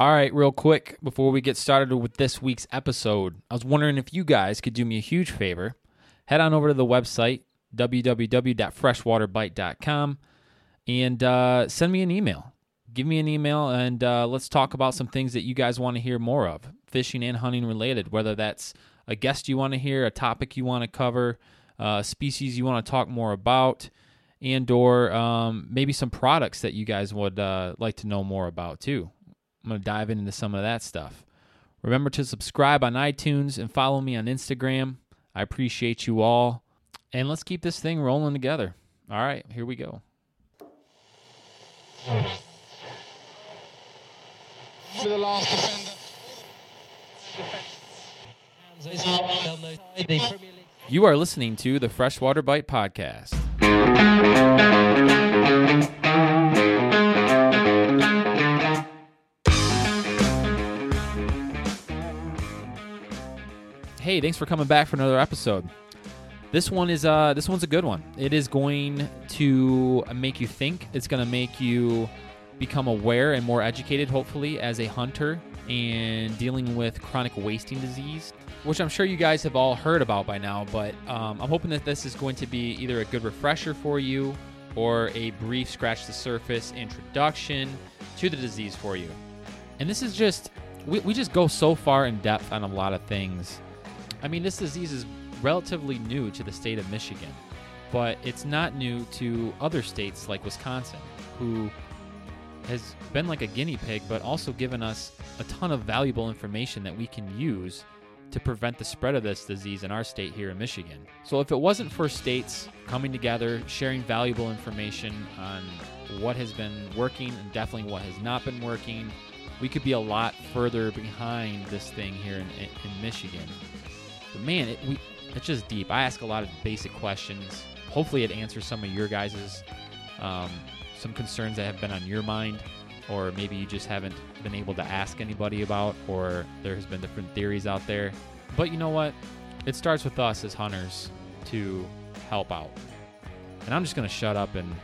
All right, real quick before we get started with this week's episode, I was wondering if you guys could do me a huge favor. Head on over to the website, www.freshwaterbite.com, and uh, send me an email. Give me an email and uh, let's talk about some things that you guys want to hear more of, fishing and hunting related, whether that's a guest you want to hear, a topic you want to cover, uh, species you want to talk more about, and or um, maybe some products that you guys would uh, like to know more about too. I'm going to dive into some of that stuff. Remember to subscribe on iTunes and follow me on Instagram. I appreciate you all. And let's keep this thing rolling together. All right, here we go. For the last defender. You are listening to the Freshwater Bite Podcast. Hey, thanks for coming back for another episode. This one is uh this one's a good one. It is going to make you think. It's going to make you become aware and more educated hopefully as a hunter and dealing with chronic wasting disease, which I'm sure you guys have all heard about by now, but um, I'm hoping that this is going to be either a good refresher for you or a brief scratch the surface introduction to the disease for you. And this is just we, we just go so far in depth on a lot of things. I mean, this disease is relatively new to the state of Michigan, but it's not new to other states like Wisconsin, who has been like a guinea pig, but also given us a ton of valuable information that we can use to prevent the spread of this disease in our state here in Michigan. So, if it wasn't for states coming together, sharing valuable information on what has been working and definitely what has not been working, we could be a lot further behind this thing here in, in Michigan. But man, it, we, it's just deep. I ask a lot of basic questions. Hopefully, it answers some of your guys's um, some concerns that have been on your mind, or maybe you just haven't been able to ask anybody about, or there has been different theories out there. But you know what? It starts with us as hunters to help out. And I'm just gonna shut up and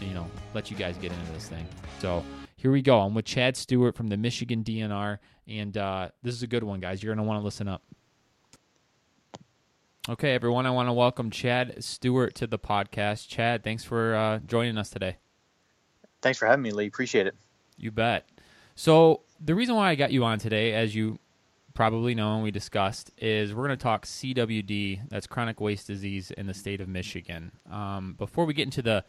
you know let you guys get into this thing. So here we go. I'm with Chad Stewart from the Michigan DNR, and uh, this is a good one, guys. You're gonna want to listen up. Okay, everyone, I want to welcome Chad Stewart to the podcast. Chad, thanks for uh, joining us today. Thanks for having me, Lee. Appreciate it. You bet. So, the reason why I got you on today, as you probably know and we discussed, is we're going to talk CWD, that's chronic waste disease in the state of Michigan. Um, before we get into the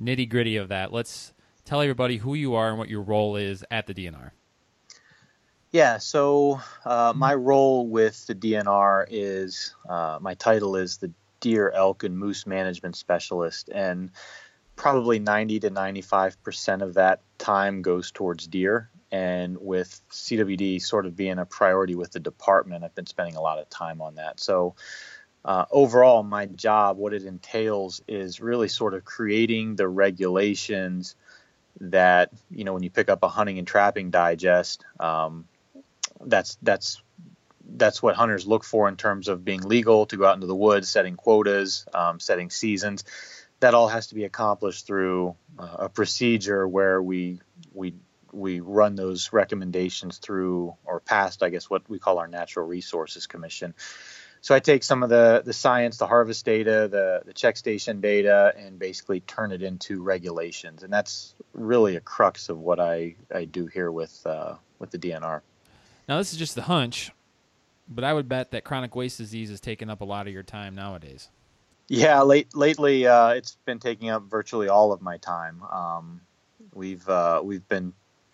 nitty gritty of that, let's tell everybody who you are and what your role is at the DNR. Yeah, so uh, my role with the DNR is uh, my title is the Deer, Elk, and Moose Management Specialist, and probably 90 to 95 percent of that time goes towards deer. And with CWD sort of being a priority with the department, I've been spending a lot of time on that. So uh, overall, my job, what it entails, is really sort of creating the regulations that you know when you pick up a hunting and trapping digest, um, that's that's that's what hunters look for in terms of being legal to go out into the woods, setting quotas, um, setting seasons. That all has to be accomplished through uh, a procedure where we we we run those recommendations through or past, I guess, what we call our Natural Resources Commission. So I take some of the the science, the harvest data, the the check station data, and basically turn it into regulations, and that's really a crux of what I I do here with uh, with the DNR. Now, this is just the hunch, but I would bet that chronic waste disease is taking up a lot of your time nowadays. Yeah, late lately, uh, it's been taking up virtually all of my time. Um, we've uh, we've been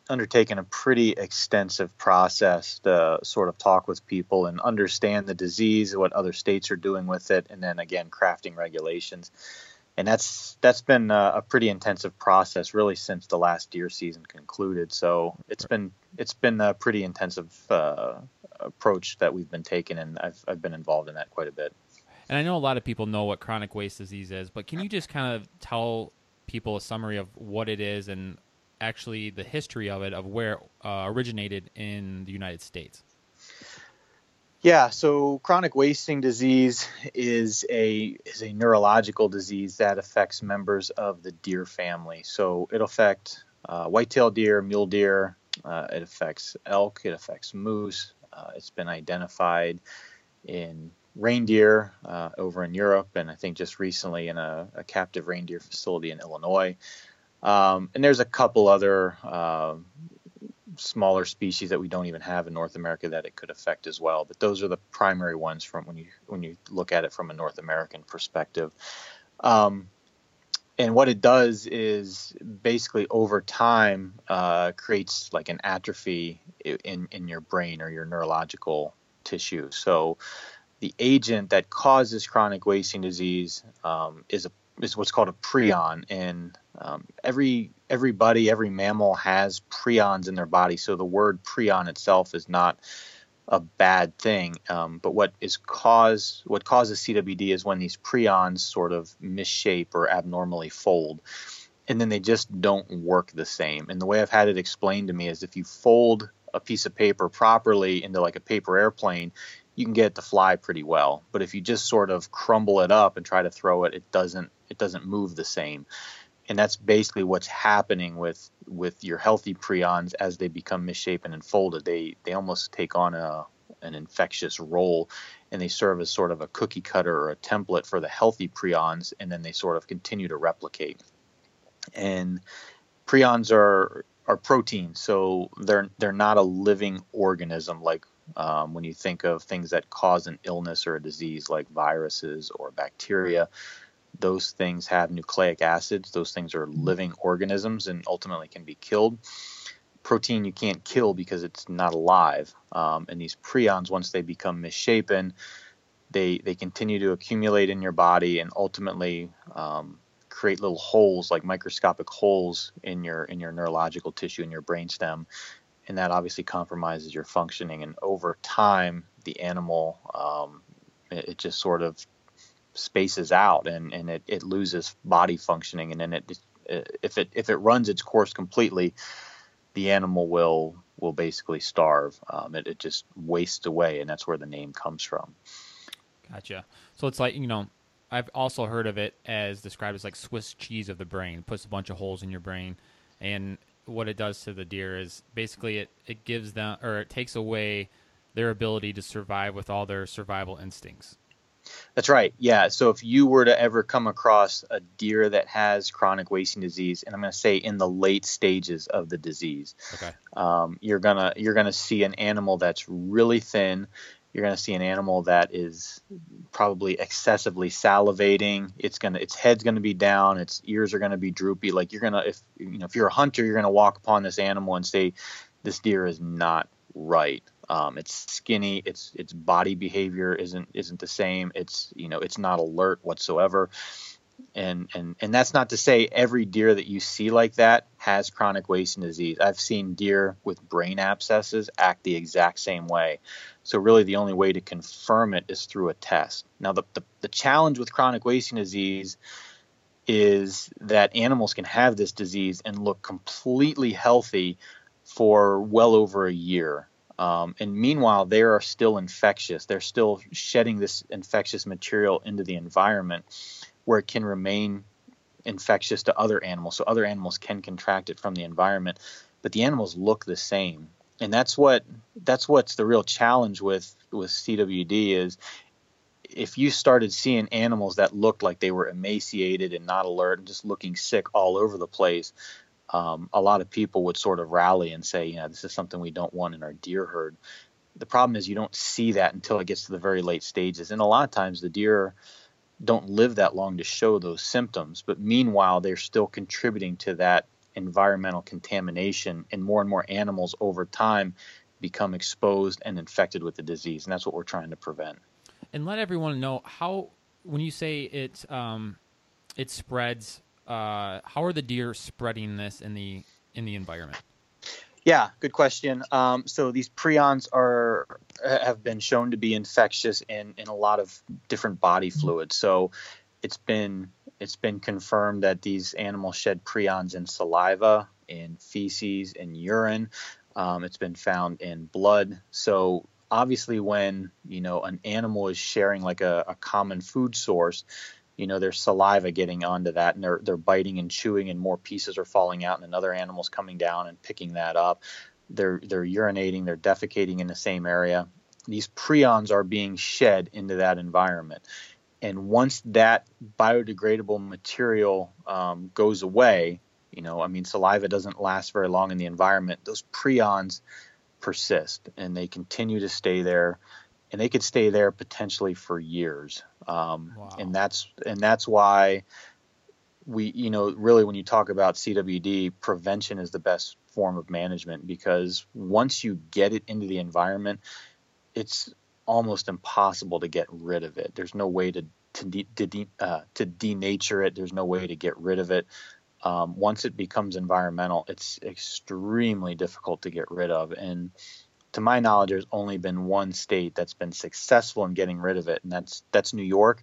undertaking a pretty extensive process to sort of talk with people and understand the disease, what other states are doing with it, and then again crafting regulations and that's that's been a, a, pretty intensive process really since the last deer season concluded. So it's been it's been a pretty intensive uh, approach that we've been taking, and I've I've been involved in that quite a bit. And I know a lot of people know what chronic waste disease is, but can you just kind of tell people a summary of what it is and actually the history of it, of where uh, originated in the United States? Yeah, so chronic wasting disease is a is a neurological disease that affects members of the deer family. So it'll affect uh, white-tailed deer, mule deer, Uh, it affects elk. It affects moose. Uh, it's been identified in reindeer uh, over in Europe, and I think just recently in a, a captive reindeer facility in Illinois. Um, and there's a couple other uh, smaller species that we don't even have in North America that it could affect as well. But those are the primary ones from when you when you look at it from a North American perspective. Um, and what it does is basically over time uh, creates like an atrophy in in your brain or your neurological tissue. So the agent that causes chronic wasting disease um, is a is what's called a prion, and um, every everybody, every mammal has prions in their body. So the word prion itself is not a bad thing. Um, but what is cause what causes CWD is when these prions sort of misshape or abnormally fold, and then they just don't work the same. And the way I've had it explained to me is if you fold a piece of paper properly into like a paper airplane, you can get it to fly pretty well. But if you just sort of crumble it up and try to throw it, it doesn't it doesn't move the same. And that's basically what's happening with with your healthy prions as they become misshapen and folded. They they almost take on a an infectious role and they serve as sort of a cookie cutter or a template for the healthy prions and then they sort of continue to replicate. And prions are are proteins, so they're they're not a living organism like um, when you think of things that cause an illness or a disease like viruses or bacteria, those things have nucleic acids. Those things are living organisms and ultimately can be killed. Protein you can't kill because it's not alive. Um, and these prions, once they become misshapen, they they continue to accumulate in your body and ultimately um, create little holes, like microscopic holes in your in your neurological tissue in your brainstem, and that obviously compromises your functioning. And over time, the animal um, it, it, just sort of spaces out and, and it, it loses body functioning. And then it if it if it runs its course completely, the animal will will basically starve. Um, it, it just wastes away, and that's where the name comes from. Gotcha. So it's like you know, I've also heard of it as described as like Swiss cheese of the brain. It puts a bunch of holes in your brain, and what it does to the deer is basically it, it gives them or it takes away their ability to survive with all their survival instincts. That's right. Yeah. So if you were to ever come across a deer that has chronic wasting disease, and I'm going to say in the late stages of the disease, okay. um, you're gonna you're gonna see an animal that's really thin you're going to see an animal that is probably excessively salivating. It's going to its head's going to be down, its ears are going to be droopy. Like you're going to if you know if you're a hunter, you're going to walk upon this animal and say this deer is not right. Um, it's skinny. Its its body behavior isn't isn't the same. It's you know it's not alert whatsoever and and and that's not to say every deer that you see like that has chronic wasting disease. I've seen deer with brain abscesses act the exact same way. So really, the only way to confirm it is through a test. Now, the the, the challenge with chronic wasting disease is that animals can have this disease and look completely healthy for well over a year. Um, and meanwhile, they are still infectious. They're still shedding this infectious material into the environment where it can remain infectious to other animals. So other animals can contract it from the environment, but the animals look the same. And that's what that's what's the real challenge with with CWD is if you started seeing animals that looked like they were emaciated and not alert and just looking sick all over the place, um, a lot of people would sort of rally and say, you know, this is something we don't want in our deer herd. The problem is you don't see that until it gets to the very late stages, and a lot of times the deer don't live that long to show those symptoms. But meanwhile, they're still contributing to that environmental contamination, and more and more animals over time become exposed and infected with the disease. And that's what we're trying to prevent. And let everyone know how, when you say it, um, it spreads. Uh, how are the deer spreading this in the in the environment? Yeah, good question. Um, so these prions are have been shown to be infectious in in a lot of different body fluids. So it's been it's been confirmed that these animals shed prions in saliva, in feces, in urine. Um, it's been found in blood. So obviously, when you know an animal is sharing like a, a common food source, you know there's saliva getting onto that and they're they're biting and chewing and more pieces are falling out and another animal's coming down and picking that up they're they're urinating, they're defecating in the same area. These prions are being shed into that environment, and once that biodegradable material um, goes away, you know, I mean, saliva doesn't last very long in the environment. Those prions persist, and they continue to stay there, and they could stay there potentially for years. Um, Wow. And that's and that's why we, you know, really when you talk about CWD, prevention is the best form of management because once you get it into the environment, it's almost impossible to get rid of it. There's no way to to de, to, de, uh, to denature it. There's no way to get rid of it. Um, once it becomes environmental, it's extremely difficult to get rid of. And to my knowledge, there's only been one state that's been successful in getting rid of it, and that's that's New York.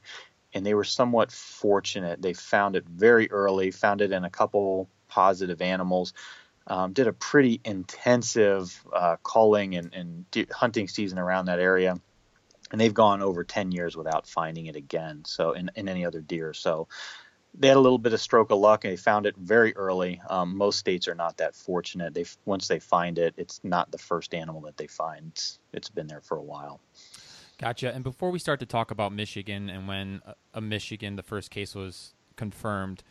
And they were somewhat fortunate. They found it very early, found it in a couple positive animals, um, did a pretty intensive uh, culling and, and hunting season around that area. And they've gone over 10 years without finding it again. So, in, in any other deer. So, they had a little bit of stroke of luck and they found it very early. Um, most states are not that fortunate. They once they find it, it's not the first animal that they find. It's, it's been there for a while. Gotcha. And before we start to talk about Michigan and when a, a Michigan, the first case was confirmed,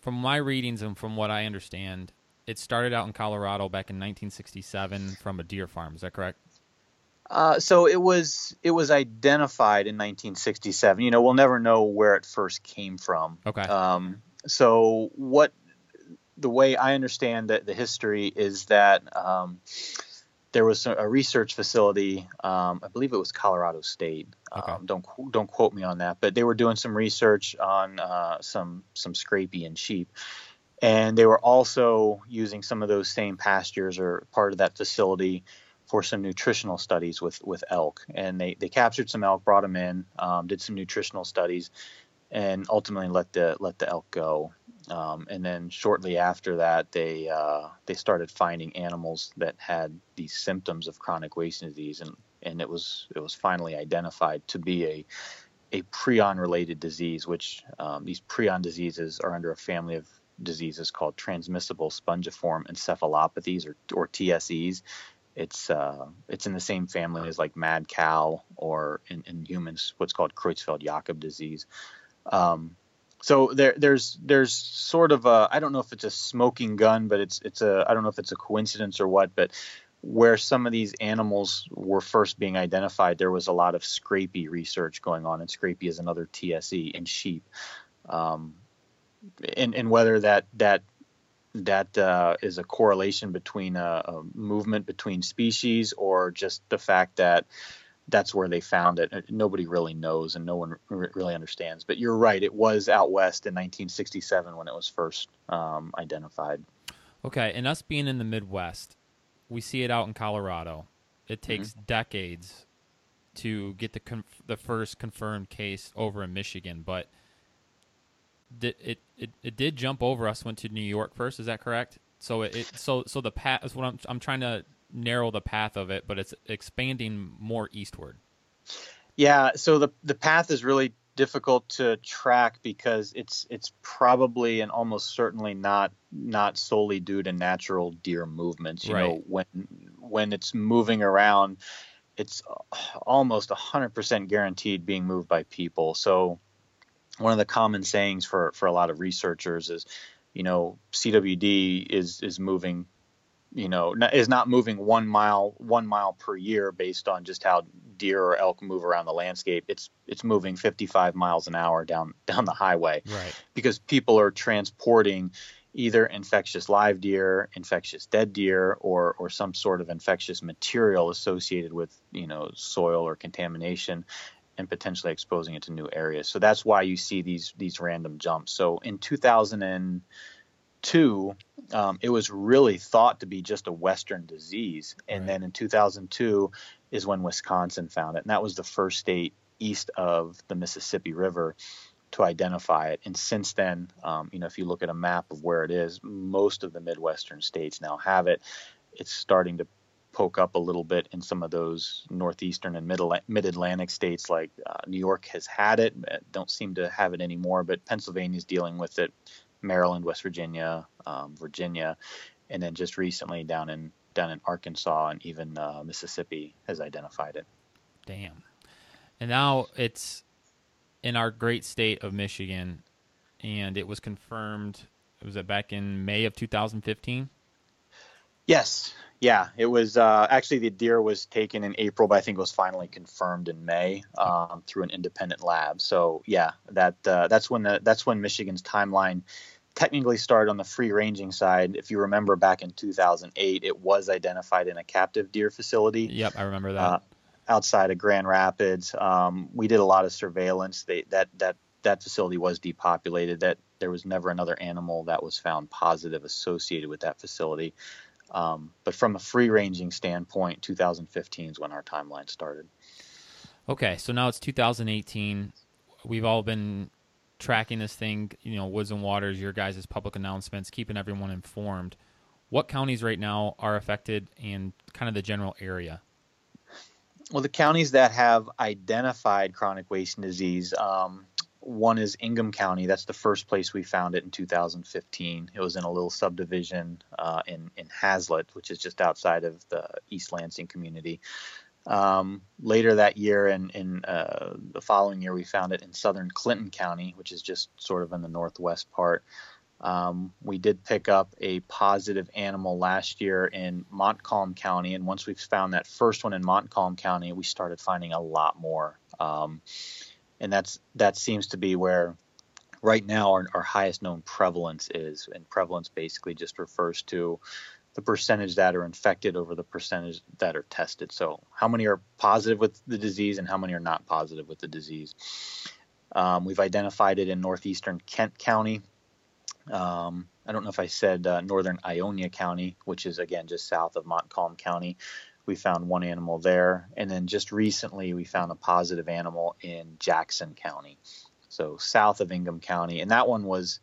from my readings and from what I understand, it started out in Colorado back in 1967 from a deer farm. Is that correct? Uh, so it was it was identified in 1967. You know, we'll never know where it first came from. Okay. Um, so what the way I understand that the history is that um, there was a research facility. Um, I believe it was Colorado State. Okay. Um, don't don't quote me on that, but they were doing some research on uh, some some scrapie and sheep, and they were also using some of those same pastures or part of that facility for some nutritional studies with with elk. And they they captured some elk, brought them in, um, did some nutritional studies, and ultimately let the let the elk go. Um, and then shortly after that, they uh, they started finding animals that had these symptoms of chronic wasting disease, and and it was it was finally identified to be a a prion related disease, which um, these prion diseases are under a family of diseases called transmissible spongiform encephalopathies or or TSEs. It's uh, it's in the same family as like mad cow or in, in humans what's called Creutzfeldt-Jakob disease. Um, so there, there's there's sort of a I don't know if it's a smoking gun, but it's it's a I don't know if it's a coincidence or what, but where some of these animals were first being identified, there was a lot of scrapie research going on, and scrapie is another TSE in sheep, um, and and whether that that that uh, is a correlation between a, a movement between species or just the fact that that's where they found it. Nobody really knows, and no one r- really understands. But you're right; it was out west in 1967 when it was first um, identified. Okay. And us being in the Midwest, we see it out in Colorado. It takes decades to get the conf- the first confirmed case over in Michigan, but did it, it it did jump over us went to New York first is that correct so it, it so so the path is what I'm I'm trying to narrow the path of it but it's expanding more eastward Yeah, so the the path is really difficult to track because it's it's probably and almost certainly not not solely due to natural deer movements. You know, Right. when when it's moving around, it's almost 100% guaranteed being moved by people. So one of the common sayings for for a lot of researchers is, you know, CWD is is moving you know is not moving one mile one mile per year based on just how deer or elk move around the landscape. It's it's moving 55 miles an hour down down the highway. Right. Because people are transporting either infectious live deer infectious dead deer or or some sort of infectious material associated with you know soil or contamination and potentially exposing it to new areas. So that's why you see these these random jumps. So in 2002 um, it was really thought to be just a western disease. And Right. then in 2002 is when wisconsin found it. And that was the first state east of the mississippi river to identify it. And since then um, you know if you look at a map of where it is most of the midwestern states now have it. It's starting to poke up a little bit in some of those northeastern and mid mid-atlantic states like uh, new york has had it uh, don't seem to have it anymore but pennsylvania's dealing with it maryland west virginia um, virginia and then just recently down in down in Arkansas and even uh, Mississippi has identified it. Damn. And now it's in our great state of Michigan, and it was confirmed. It was it back in May of 2015? Yes, yeah, it was uh, actually the deer was taken in April, but I think it was finally confirmed in May um, through an independent lab. So yeah, that uh, that's when the that's when Michigan's timeline technically started on the free ranging side. If you remember back in 2008, it was identified in a captive deer facility. Yep, I remember that. Uh, outside of Grand Rapids, um, we did a lot of surveillance. They, that that that facility was depopulated. That there was never another animal that was found positive associated with that facility. Um, but from a free ranging standpoint, 2015 is when our timeline started. Okay, so now it's 2018. We've all been tracking this thing, you know, Woods and Waters, your guys' public announcements, keeping everyone informed. What counties right now are affected and kind of the general area? Well, the counties that have identified chronic wasting disease, um, one is Ingham County. That's the first place we found it in 2015. It was in a little subdivision uh, in in Haslett, which is just outside of the East Lansing community. Um, later that year, and in, in uh, the following year, we found it in southern Clinton County, which is just sort of in the northwest part. Um, we did pick up a positive animal last year in Montcalm County, and once we found that first one in Montcalm County, we started finding a lot more. Um, and that's that seems to be where right now our, our highest known prevalence is. And prevalence basically just refers to the percentage that are infected over the percentage that are tested. So how many are positive with the disease and how many are not positive with the disease. Um, we've identified it in northeastern kent county. Um, i don't know if i said uh, northern ionia county which is again just south of montcalm county we found one animal there. And then just recently, we found a positive animal in Jackson County, so south of Ingham County. And that one was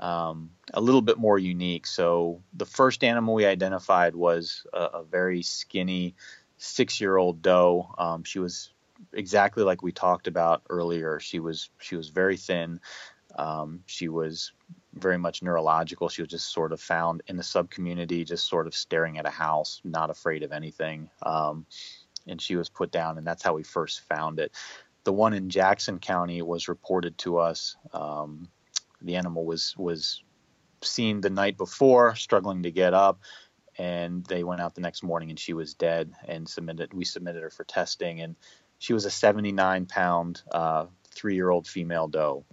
um, a little bit more unique. So the first animal we identified was a, a very skinny six year old doe. Um, she was exactly like we talked about earlier. She was she was very thin. Um, she was very much neurological. She was just sort of found in the sub community, just sort of staring at a house, not afraid of anything. Um, and she was put down, and that's how we first found it. The one in Jackson County was reported to us. Um, the animal was was seen the night before, struggling to get up, and they went out the next morning, and she was dead. And submitted, we submitted her for testing, and she was a 79 pound, uh, three year old female doe.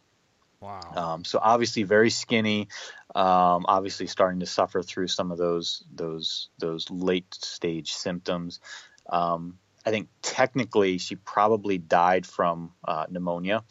Wow. Um, so obviously very skinny, um, obviously starting to suffer through some of those those those late stage symptoms. Um, I think technically she probably died from uh, pneumonia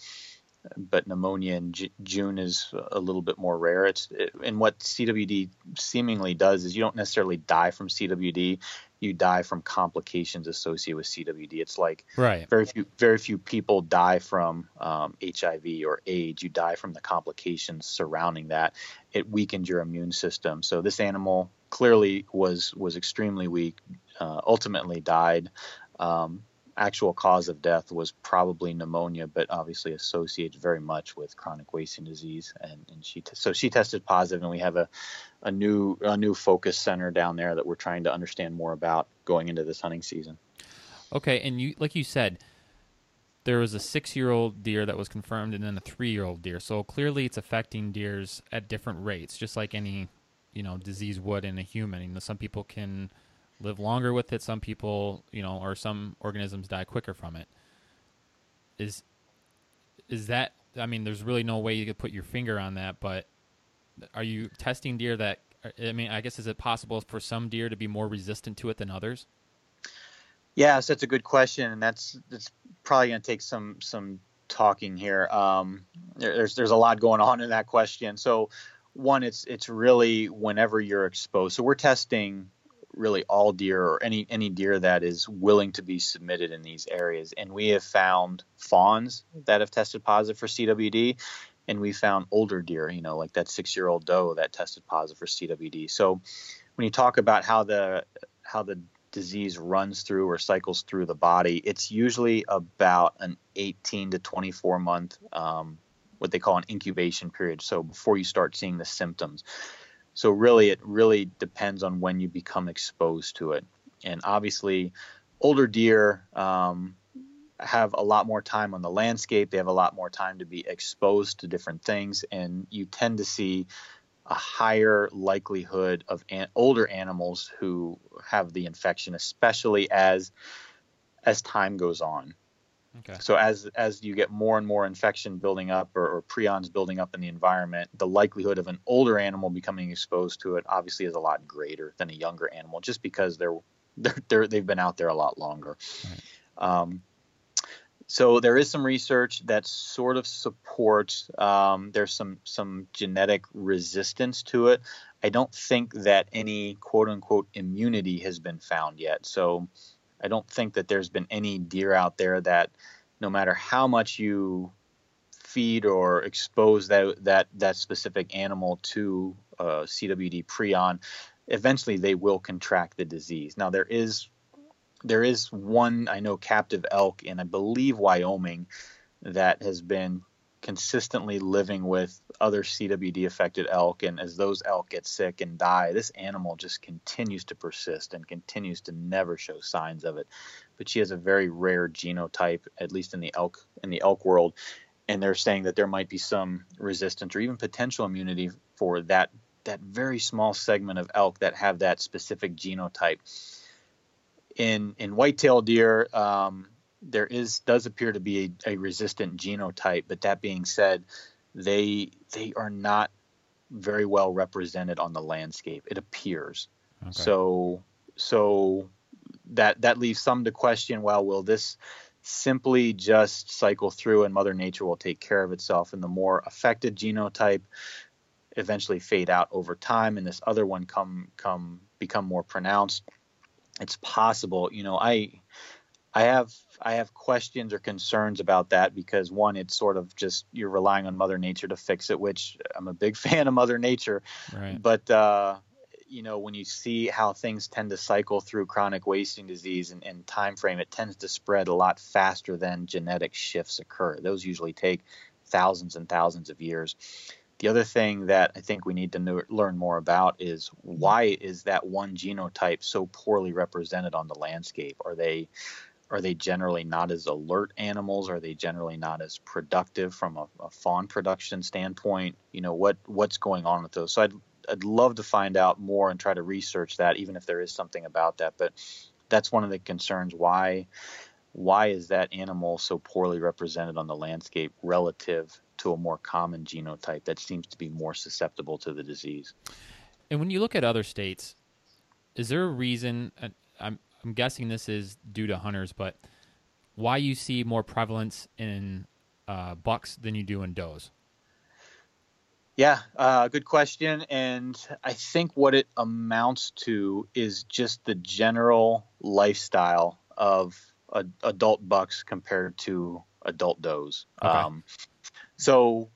but pneumonia in J- June is a little bit more rare. It's it, and what CWD seemingly does is you don't necessarily die from CWD, you die from complications associated with CWD. It's like right. very few very few people die from um, HIV or AIDS. You die from the complications surrounding that. It weakens your immune system. So this animal clearly was was extremely weak. Uh, ultimately died. Um, actual cause of death was probably pneumonia, but obviously associated very much with chronic wasting disease. And, and she t- so she tested positive, and we have a, a new a new focus center down there that we're trying to understand more about going into this hunting season. Okay, and you like you said, there was a six year old deer that was confirmed, and then a three year old deer. So clearly, it's affecting deers at different rates, just like any you know disease would in a human. You know, some people can live longer with it. Some people, you know, or some organisms die quicker from it. Is is that? I mean, there's really no way you could put your finger on that. But are you testing deer that? I mean, I guess is it possible for some deer to be more resistant to it than others? Yes, that's a good question, and that's that's probably going to take some some talking here. Um, there's there's a lot going on in that question. So one, it's it's really whenever you're exposed. So we're testing really all deer or any any deer that is willing to be submitted in these areas. And we have found fawns that have tested positive for CWD, and we found older deer, you know, like that six year old doe that tested positive for CWD. So when you talk about how the how the disease runs through or cycles through the body, it's usually about an 18 to 24 month um, what they call an incubation period. So before you start seeing the symptoms so really, it really depends on when you become exposed to it. And obviously, older deer um, have a lot more time on the landscape. They have a lot more time to be exposed to different things, and you tend to see a higher likelihood of an- older animals who have the infection, especially as as time goes on. Okay. So as as you get more and more infection building up or, or prions building up in the environment, the likelihood of an older animal becoming exposed to it obviously is a lot greater than a younger animal, just because they're they're, they're they've been out there a lot longer. Right. Um, so there is some research that sort of supports um, there's some some genetic resistance to it. I don't think that any quote unquote immunity has been found yet. So I don't think that there's been any deer out there that no matter how much you feed or expose that that that specific animal to uh, CWD prion, eventually they will contract the disease. Now there is there is one I know captive elk in I believe Wyoming that has been consistently living with other CWD affected elk and as those elk get sick and die this animal just continues to persist and continues to never show signs of it. But she has a very rare genotype at least in the elk in the elk world and they're saying that there might be some resistance or even potential immunity for that that very small segment of elk that have that specific genotype. In in whitetail deer, um, there is does appear to be a, a, resistant genotype. But that being said, they they are not very well represented on the landscape. It appears okay. so so that that leaves some to question. Well, will this simply just cycle through and Mother Nature will take care of itself, and the more affected genotype eventually fade out over time, and this other one come come become more pronounced? it's possible. You know, I I have I have questions or concerns about that because one, it's sort of just you're relying on Mother Nature to fix it, which I'm a big fan of Mother Nature. Right. But uh, you know, when you see how things tend to cycle through chronic wasting disease and, and time frame, it tends to spread a lot faster than genetic shifts occur. Those usually take thousands and thousands of years. The other thing that I think we need to know, learn more about is why is that one genotype so poorly represented on the landscape? Are they are they generally not as alert animals? Are they generally not as productive from a, a fawn production standpoint? You know what what's going on with those? So I'd I'd love to find out more and try to research that, even if there is something about that. But that's one of the concerns. Why why is that animal so poorly represented on the landscape relative to a more common genotype that seems to be more susceptible to the disease. And when you look at other states, is there a reason? Uh, I'm I'm guessing this is due to hunters, but why you see more prevalence in uh, bucks than you do in does? Yeah, uh, good question. And I think what it amounts to is just the general lifestyle of a, adult bucks compared to adult does. Okay. Um, so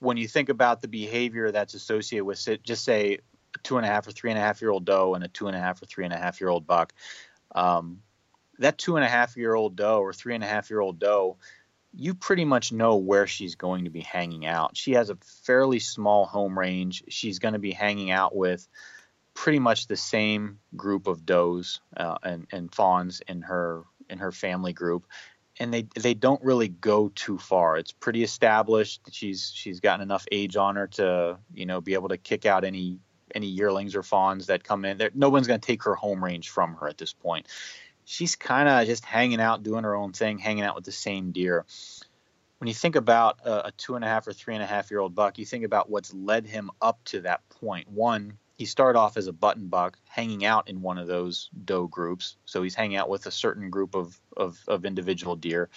when you think about the behavior that's associated with it, just say a two and a half or three and a half year old doe and a two and a half or three and a half year old buck, um, that two and a half year old doe or three and a half year old doe, you pretty much know where she's going to be hanging out. She has a fairly small home range. She's going to be hanging out with pretty much the same group of does uh, and, and fawns in her in her family group and they they don't really go too far. It's pretty established. She's she's gotten enough age on her to you know be able to kick out any any yearlings or fawns that come in. There, no one's going to take her home range from her at this point. She's kind of just hanging out, doing her own thing, hanging out with the same deer. When you think about a, a two and a half or three and a half year old buck, you think about what's led him up to that point. One, he started off as a button buck hanging out in one of those doe groups. So he's hanging out with a certain group of, of, of individual deer.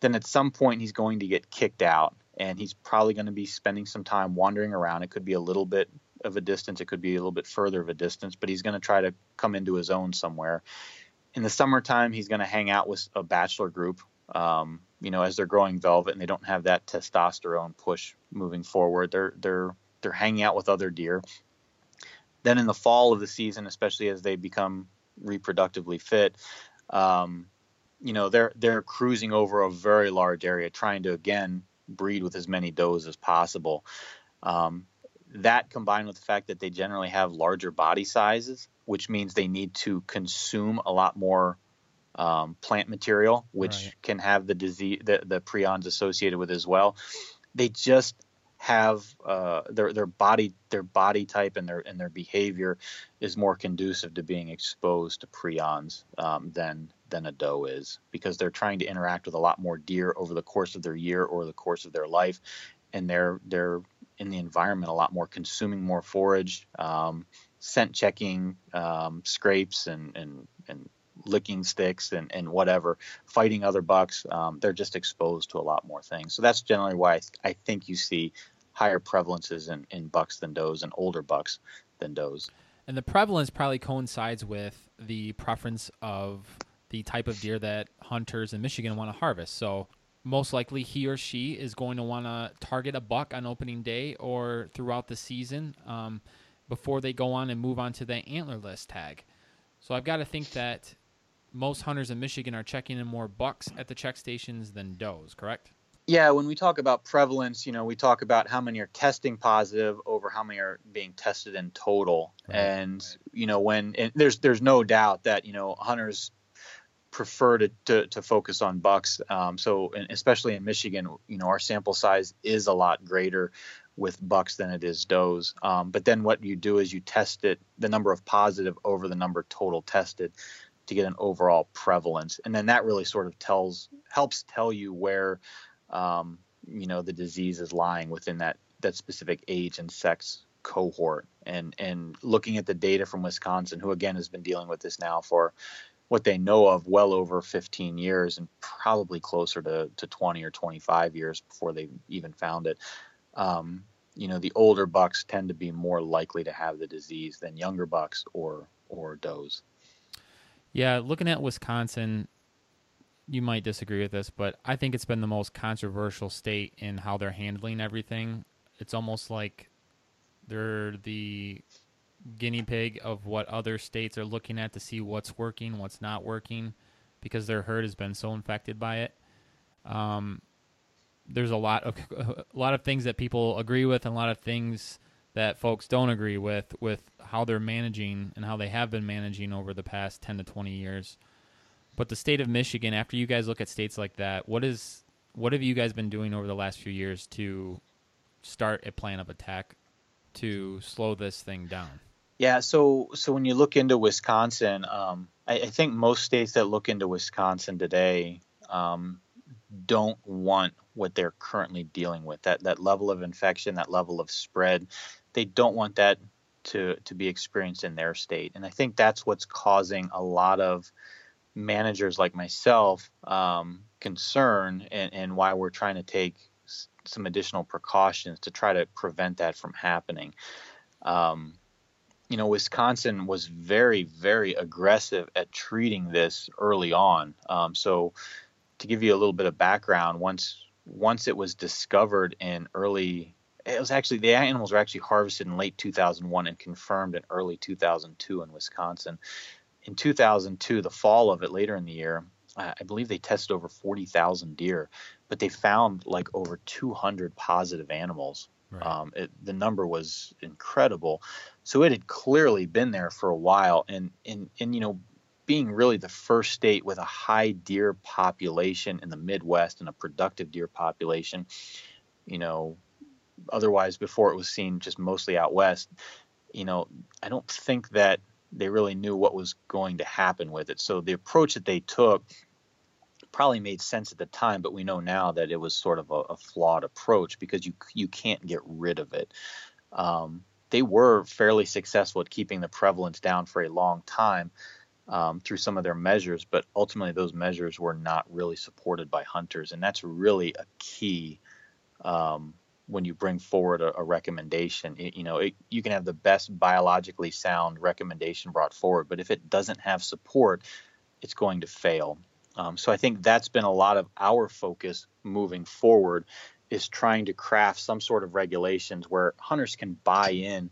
Then at some point, he's going to get kicked out and he's probably going to be spending some time wandering around. It could be a little bit of a distance, it could be a little bit further of a distance, but he's going to try to come into his own somewhere. In the summertime, he's going to hang out with a bachelor group. Um, you know, as they're growing velvet and they don't have that testosterone push moving forward, they're they're they're hanging out with other deer. Then in the fall of the season, especially as they become reproductively fit, um, you know they're they're cruising over a very large area, trying to again breed with as many does as possible. Um, that combined with the fact that they generally have larger body sizes, which means they need to consume a lot more um, plant material, which Right. can have the disease, the, the prions associated with as well. They just have uh, their their body their body type and their and their behavior is more conducive to being exposed to prions um, than than a doe is because they're trying to interact with a lot more deer over the course of their year or the course of their life, and they're they're in the environment a lot more, consuming more forage, um, scent checking, um, scrapes and and and licking sticks and, and whatever, fighting other bucks. Um, they're just exposed to a lot more things. So that's generally why I, th- I think you see higher prevalences in, in bucks than does and older bucks than does. And the prevalence probably coincides with the preference of the type of deer that hunters in Michigan want to harvest. So most likely he or she is going to want to target a buck on opening day or throughout the season um, before they go on and move on to the antlerless tag. So I've got to think that most hunters in Michigan are checking in more bucks at the check stations than does, correct? Yeah, when we talk about prevalence, you know, we talk about how many are testing positive over how many are being tested in total. Right, and you know, when and there's there's no doubt that you know hunters prefer to to, to focus on bucks. Um, so especially in Michigan, you know, our sample size is a lot greater with bucks than it is does. Um, but then what you do is you test it the number of positive over the number total tested to get an overall prevalence, and then that really sort of tells helps tell you where um, you know the disease is lying within that that specific age and sex cohort and and looking at the data from Wisconsin who again has been dealing with this now for what they know of well over 15 years and probably closer to, to 20 or 25 years before they even found it um, you know the older bucks tend to be more likely to have the disease than younger bucks or or does Yeah, looking at Wisconsin, you might disagree with this, but I think it's been the most controversial state in how they're handling everything. It's almost like they're the guinea pig of what other states are looking at to see what's working, what's not working, because their herd has been so infected by it. Um, there's a lot of a lot of things that people agree with, and a lot of things that folks don't agree with with how they're managing and how they have been managing over the past 10 to 20 years. But the state of Michigan, after you guys look at states like that, what is what have you guys been doing over the last few years to start a plan of attack to slow this thing down? Yeah, so so when you look into Wisconsin, um, I, I think most states that look into Wisconsin today um, don't want what they're currently dealing with that that level of infection, that level of spread. They don't want that to to be experienced in their state, and I think that's what's causing a lot of managers like myself um, concern, and, and why we're trying to take s- some additional precautions to try to prevent that from happening. Um, you know, Wisconsin was very, very aggressive at treating this early on. Um, so, to give you a little bit of background, once once it was discovered in early, it was actually the animals were actually harvested in late 2001 and confirmed in early 2002 in Wisconsin. In 2002, the fall of it, later in the year, I I believe they tested over 40,000 deer, but they found like over 200 positive animals. Right. Um, it, the number was incredible. So it had clearly been there for a while, and and and you know, being really the first state with a high deer population in the Midwest and a productive deer population, you know, otherwise before it was seen just mostly out west, you know, I don't think that they really knew what was going to happen with it. So the approach that they took probably made sense at the time, but we know now that it was sort of a, a flawed approach because you you can't get rid of it. Um, they were fairly successful at keeping the prevalence down for a long time um, through some of their measures, but ultimately those measures were not really supported by hunters, and that's really a key um, when you bring forward a, a recommendation. It- you know, it, you can have the best biologically sound recommendation brought forward, but if it doesn't have support, it's going to fail. Um, so I think that's been a lot of our focus moving forward is trying to craft some sort of regulations where hunters can buy in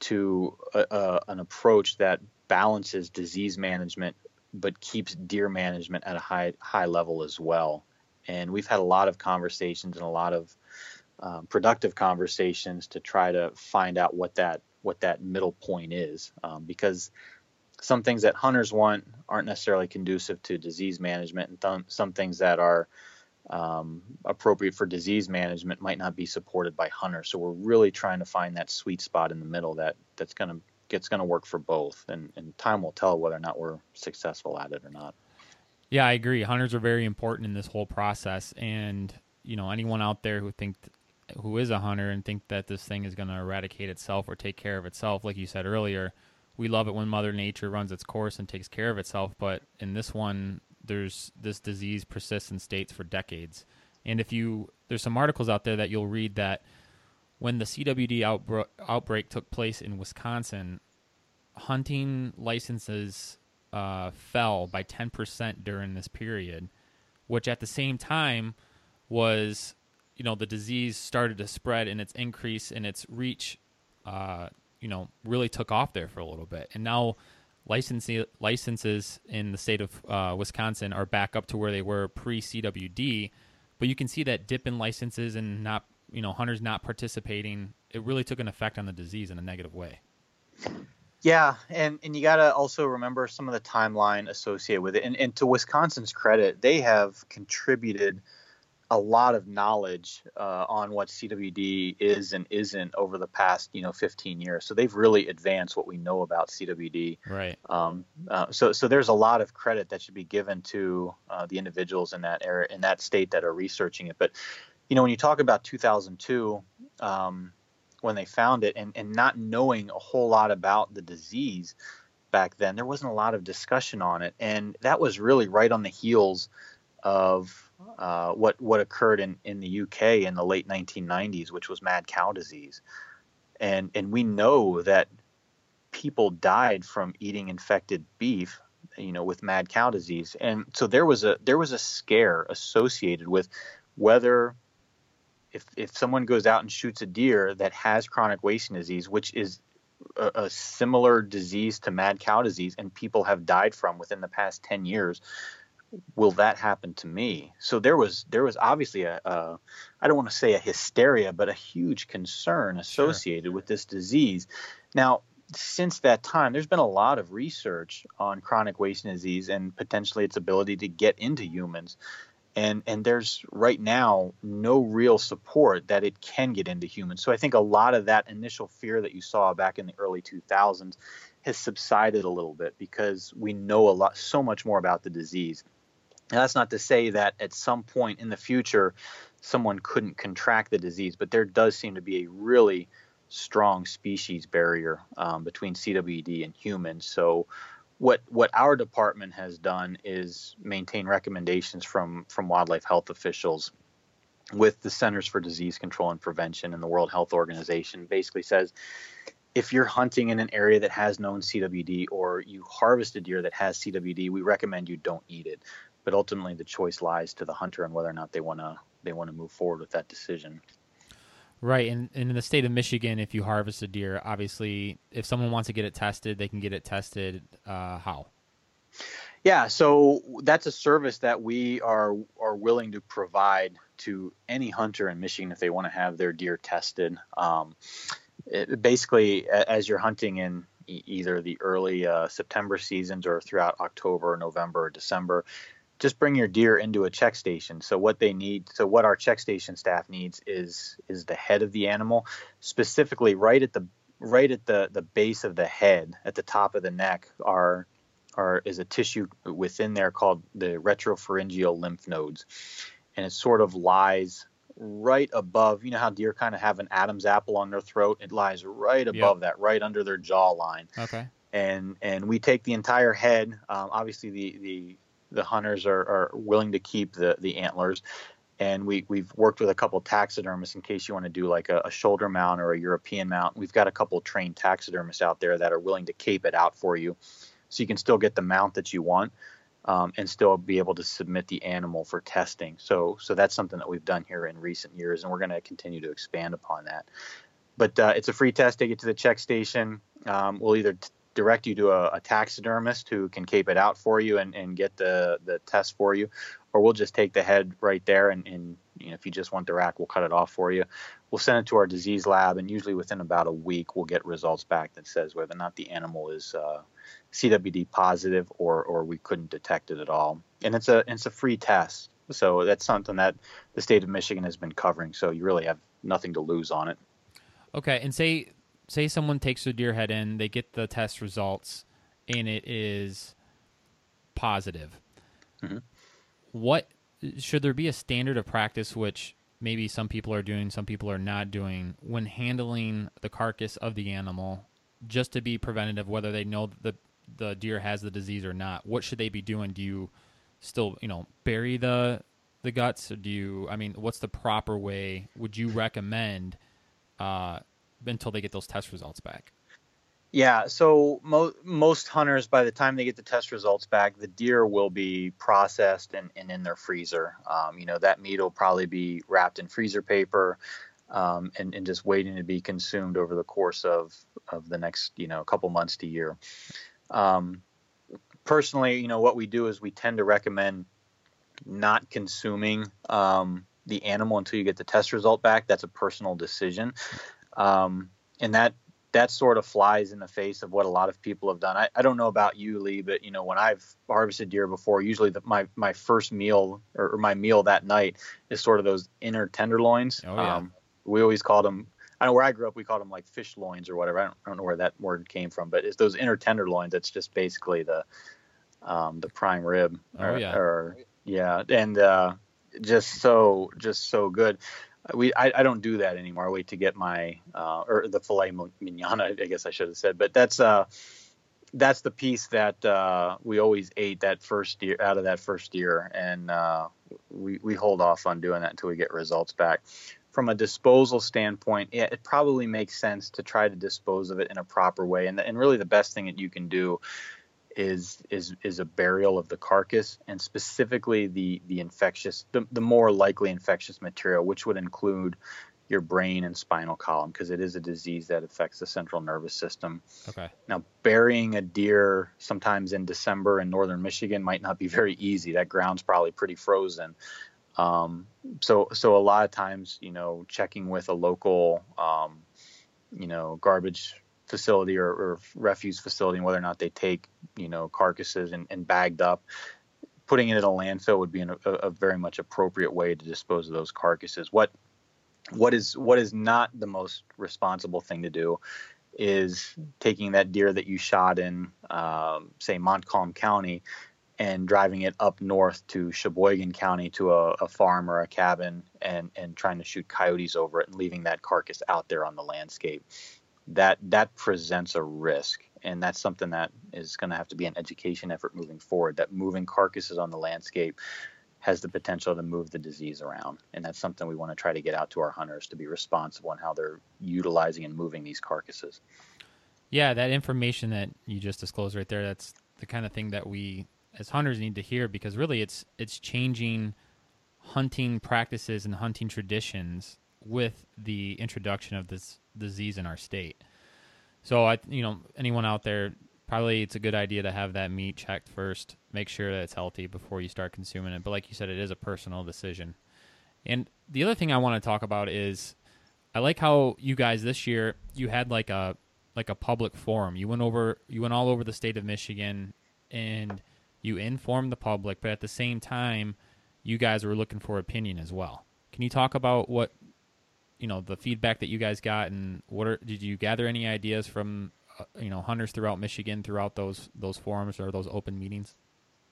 to a, a, an approach that balances disease management but keeps deer management at a high high level as well. And we've had a lot of conversations and a lot of um, productive conversations to try to find out what that what that middle point is, um, because some things that hunters want aren't necessarily conducive to disease management, and th- some things that are um, appropriate for disease management might not be supported by hunters. So we're really trying to find that sweet spot in the middle that that's going to it's going to work for both, and, and time will tell whether or not we're successful at it or not. Yeah, I agree. Hunters are very important in this whole process, and you know anyone out there who think who is a hunter and think that this thing is going to eradicate itself or take care of itself, like you said earlier, we love it when Mother Nature runs its course and takes care of itself. But in this one, there's this disease persists in states for decades, and if you there's some articles out there that you'll read that when the CWD outbro- outbreak took place in Wisconsin, hunting licenses uh, fell by 10% during this period, which at the same time was, you know, the disease started to spread and its increase in its reach, uh, you know, really took off there for a little bit. And now licensing licenses in the state of uh, Wisconsin are back up to where they were pre CWD, but you can see that dip in licenses and not, you know, hunters not participating. It really took an effect on the disease in a negative way. Yeah, and, and you got to also remember some of the timeline associated with it. And, and to Wisconsin's credit, they have contributed a lot of knowledge uh, on what CWD is and isn't over the past, you know, 15 years. So they've really advanced what we know about CWD. Right. Um, uh, so so there's a lot of credit that should be given to uh, the individuals in that area in that state that are researching it. But you know, when you talk about 2002. Um, when they found it and, and not knowing a whole lot about the disease back then, there wasn't a lot of discussion on it. And that was really right on the heels of uh, what what occurred in, in the UK in the late 1990s, which was mad cow disease. And and we know that people died from eating infected beef, you know, with mad cow disease. And so there was a there was a scare associated with whether if if someone goes out and shoots a deer that has chronic wasting disease, which is a, a, similar disease to mad cow disease, and people have died from within the past ten years, will that happen to me? So there was there was obviously a, a I don't want to say a hysteria, but a huge concern associated sure. with this disease. Now, since that time, there's been a lot of research on chronic wasting disease and potentially its ability to get into humans and and there's right now no real support that it can get into humans. So I think a lot of that initial fear that you saw back in the early 2000s has subsided a little bit because we know a lot so much more about the disease. Now, that's not to say that at some point in the future someone couldn't contract the disease, but there does seem to be a really strong species barrier um, between CWD and humans. So what what our department has done is maintain recommendations from from wildlife health officials with the Centers for Disease Control and Prevention and the World Health Organization basically says if you're hunting in an area that has known CWD or you harvest a deer that has CWD, we recommend you don't eat it. But ultimately, the choice lies to the hunter on whether or not they want to they want to move forward with that decision. Right, and, and, in the state of Michigan, if you harvest a deer, obviously, if someone wants to get it tested, they can get it tested. Uh, how? Yeah, so that's a service that we are are willing to provide to any hunter in Michigan if they want to have their deer tested. Um, it, basically, as you're hunting in either the early uh, September seasons or throughout October, November, or December, just bring your deer into a check station. So what they need, so what our check station staff needs is is the head of the animal, specifically right at the right at the the base of the head, at the top of the neck, are are is a tissue within there called the retropharyngeal lymph nodes, and it sort of lies right above. You know how deer kind of have an Adam's apple on their throat? It lies right above yep. that, right under their jawline. Okay. And and we take the entire head. Um, obviously, the the the hunters are, are willing to keep the the antlers and we we've worked with a couple taxidermists in case you want to do like a, a, shoulder mount or a European mount. We've got a couple trained taxidermists out there that are willing to cape it out for you, so you can still get the mount that you want, um, and still be able to submit the animal for testing. So so that's something that we've done here in recent years, and we're going to continue to expand upon that. But uh, it's a free test. Take it to the check station. Um, we'll either t- direct you to a, a, taxidermist who can cape it out for you and, and get the, the test for you, or we'll just take the head right there and, and you know, if you just want the rack, we'll cut it off for you. We'll send it to our disease lab, and usually within about a week, we'll get results back that says whether or not the animal is uh, CWD positive or or we couldn't detect it at all. And it's a it's a free test, so that's something that the state of Michigan has been covering. So you really have nothing to lose on it. Okay, and say say someone takes their deer head in, they get the test results, and it is positive. Mhm. What should there be a standard of practice which maybe some people are doing, some people are not doing when handling the carcass of the animal, just to be preventative, whether they know the the deer has the disease or not? What should they be doing? Do you still, you know, bury the the guts, or do you? I mean, what's the proper way? Would you recommend uh, until they get those test results back? Yeah, so mo- most hunters, by the time they get the test results back, the deer will be processed and, and in their freezer. Um, you know, that meat will probably be wrapped in freezer paper um, and, and just waiting to be consumed over the course of, of the next, you know, couple months to year. Um, personally, you know, what we do is we tend to recommend not consuming um, the animal until you get the test result back. That's a personal decision. Um, and that that sort of flies in the face of what a lot of people have done. I, I don't know about you, Lee, but you know when I've harvested deer before, usually the, my my first meal or, or my meal that night is sort of those inner tenderloins. Oh, yeah. um, we always called them. I know where I grew up, we called them like fish loins or whatever. I don't, I don't know where that word came from, but it's those inner tenderloins. That's just basically the um, the prime rib. Oh, or, yeah. or yeah, and uh, just so just so good we I, I don't do that anymore. I wait to get my uh, or the filet mignon. I guess I should have said, but that's uh that's the piece that uh, we always ate that first year out of that first year, and uh, we we hold off on doing that until we get results back. From a disposal standpoint, yeah, it probably makes sense to try to dispose of it in a proper way, and and really the best thing that you can do is is is a burial of the carcass and specifically the the infectious the, the more likely infectious material which would include your brain and spinal column because it is a disease that affects the central nervous system. Okay. now burying a deer sometimes in december in northern michigan might not be very easy. That ground's probably pretty frozen. Um, so so a lot of times you know checking with a local um, you know garbage facility or, or refuse facility and whether or not they take you know carcasses and, and bagged up putting it in a landfill would be an, a, a very much appropriate way to dispose of those carcasses. What what is what is not the most responsible thing to do is taking that deer that you shot in um, say montcalm county and driving it up north to Cheboygan County to a, a farm or a cabin and, and trying to shoot coyotes over it and leaving that carcass out there on the landscape that that presents a risk. And that's something that is going to have to be an education effort moving forward that moving carcasses on the landscape has the potential to move the disease around. And that's something we want to try to get out to our hunters to be responsible in how they're utilizing and moving these carcasses. Yeah, that information that you just disclosed right there, that's the kind of thing that we as hunters need to hear because really it's it's changing hunting practices and hunting traditions with the introduction of this disease in our state. So I you know, anyone out there probably it's a good idea to have that meat checked first, make sure that it's healthy before you start consuming it. But like you said, it is a personal decision. And the other thing I want to talk about is I like how you guys this year you had like a like a public forum. You went over you went all over the state of Michigan and you informed the public, but at the same time you guys were looking for opinion as well. Can you talk about what you know the feedback that you guys got and what are, did you gather any ideas from uh, you know hunters throughout Michigan throughout those those forums or those open meetings?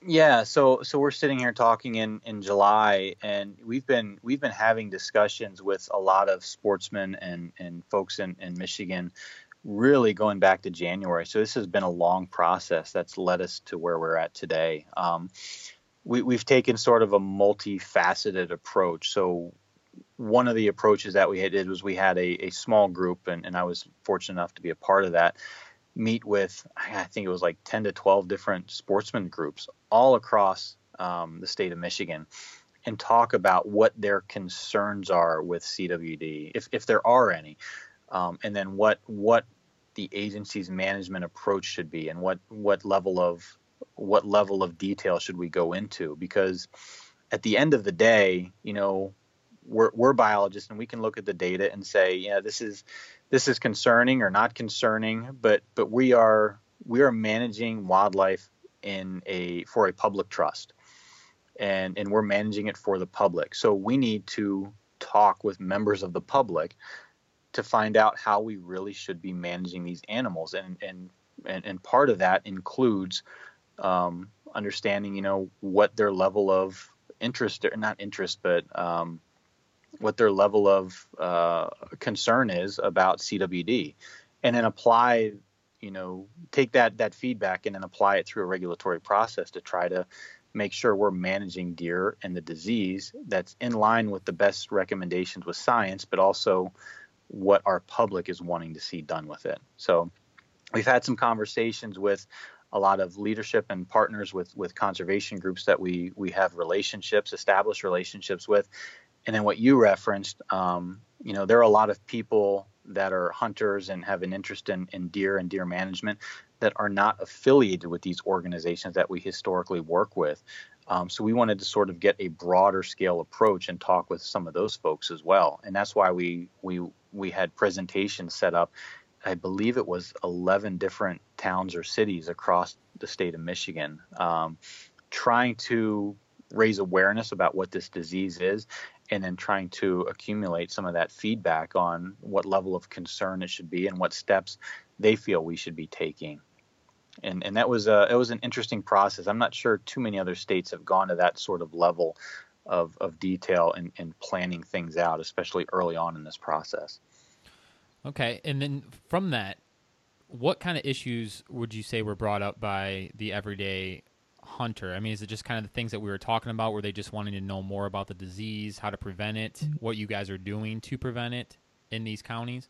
Yeah, so so we're sitting here talking in in July, and we've been we've been having discussions with a lot of sportsmen and and folks in in Michigan, really going back to January. So this has been a long process that's led us to where we're at today. Um, we we've taken sort of a multifaceted approach. So one of the approaches that we did was we had a, a small group, and, and I was fortunate enough to be a part of that meet with I think it was like 10 to 12 different sportsman groups all across um, the state of Michigan and talk about what their concerns are with CWD, if, if there are any, um, and then what what the agency's management approach should be, and what what level of what level of detail should we go into? Because at the end of the day, you know, we're, we're biologists and we can look at the data and say, yeah, this is this is concerning or not concerning, but but we are we are managing wildlife in a for a public trust, and and we're managing it for the public. So we need to talk with members of the public to find out how we really should be managing these animals, and and and, and part of that includes um, understanding, you know, what their level of interest or not interest, but um, what their level of uh, concern is about CWD, and then apply, you know, take that that feedback and then apply it through a regulatory process to try to make sure we're managing deer and the disease that's in line with the best recommendations with science, but also what our public is wanting to see done with it. So we've had some conversations with a lot of leadership and partners with with conservation groups that we we have relationships, established relationships with, and then what you referenced, um, you know, there are a lot of people that are hunters and have an interest in, in deer and deer management that are not affiliated with these organizations that we historically work with. Um, so we wanted to sort of get a broader scale approach and talk with some of those folks as well, and that's why we we we had presentations set up I believe it was 11 different towns or cities across the state of Michigan, um, trying to raise awareness about what this disease is and then trying to accumulate some of that feedback on what level of concern it should be and what steps they feel we should be taking. And, and that was a, it was an interesting process. I'm not sure too many other states have gone to that sort of level of, of detail and, and planning things out, especially early on in this process. Okay, and then from that, what kind of issues would you say were brought up by the everyday hunter? I mean, is it just kind of the things that we were talking about, where they just wanting to know more about the disease, how to prevent it, mm-hmm. what you guys are doing to prevent it in these counties?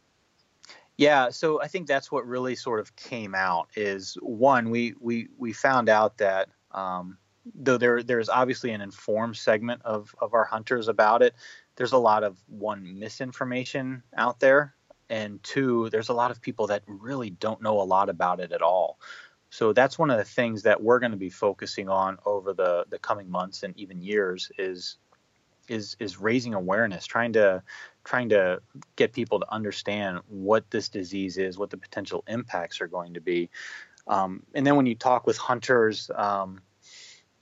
Yeah, so I think that's what really sort of came out is one, we we we found out that um, though there there's obviously an informed segment of of our hunters about it, there's a lot of one misinformation out there and two, there's a lot of people that really don't know a lot about it at all. So that's one of the things that we're going to be focusing on over the the coming months and even years is is is raising awareness, trying to trying to get people to understand what this disease is, what the potential impacts are going to be. Um, and then when you talk with hunters, um,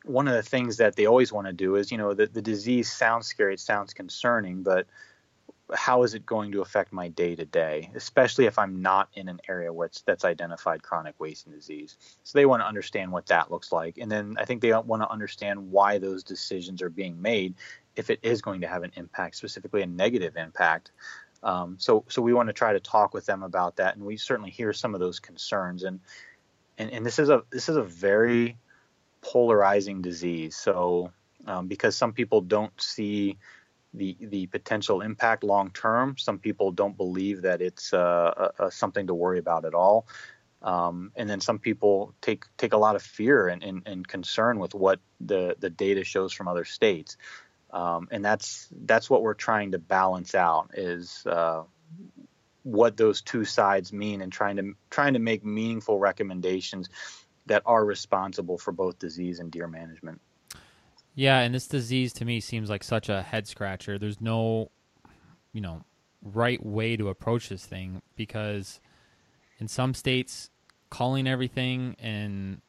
one of the things that they always want to do is, you know, the, the disease sounds scary, it sounds concerning, but how is it going to affect my day to day, especially if I'm not in an area where that's identified chronic wasting disease. So they want to understand what that looks like, and then I think they want to understand why those decisions are being made, if it is going to have an impact, specifically a negative impact. Um, so so we want to try to talk with them about that, and we certainly hear some of those concerns, and and, and this is a this is a very polarizing disease. So um, because some people don't see the the potential impact long term. Some people don't believe that it's uh, uh, something to worry about at all, um, and then some people take take a lot of fear and, and, and, concern with what the the data shows from other states, um, and that's that's what we're trying to balance out is. Uh, what those two sides mean and trying to trying to make meaningful recommendations that are responsible for both disease and deer management. Yeah, and this disease to me seems like such a head scratcher. There's no, you know, right way to approach this thing because in some states, calling everything and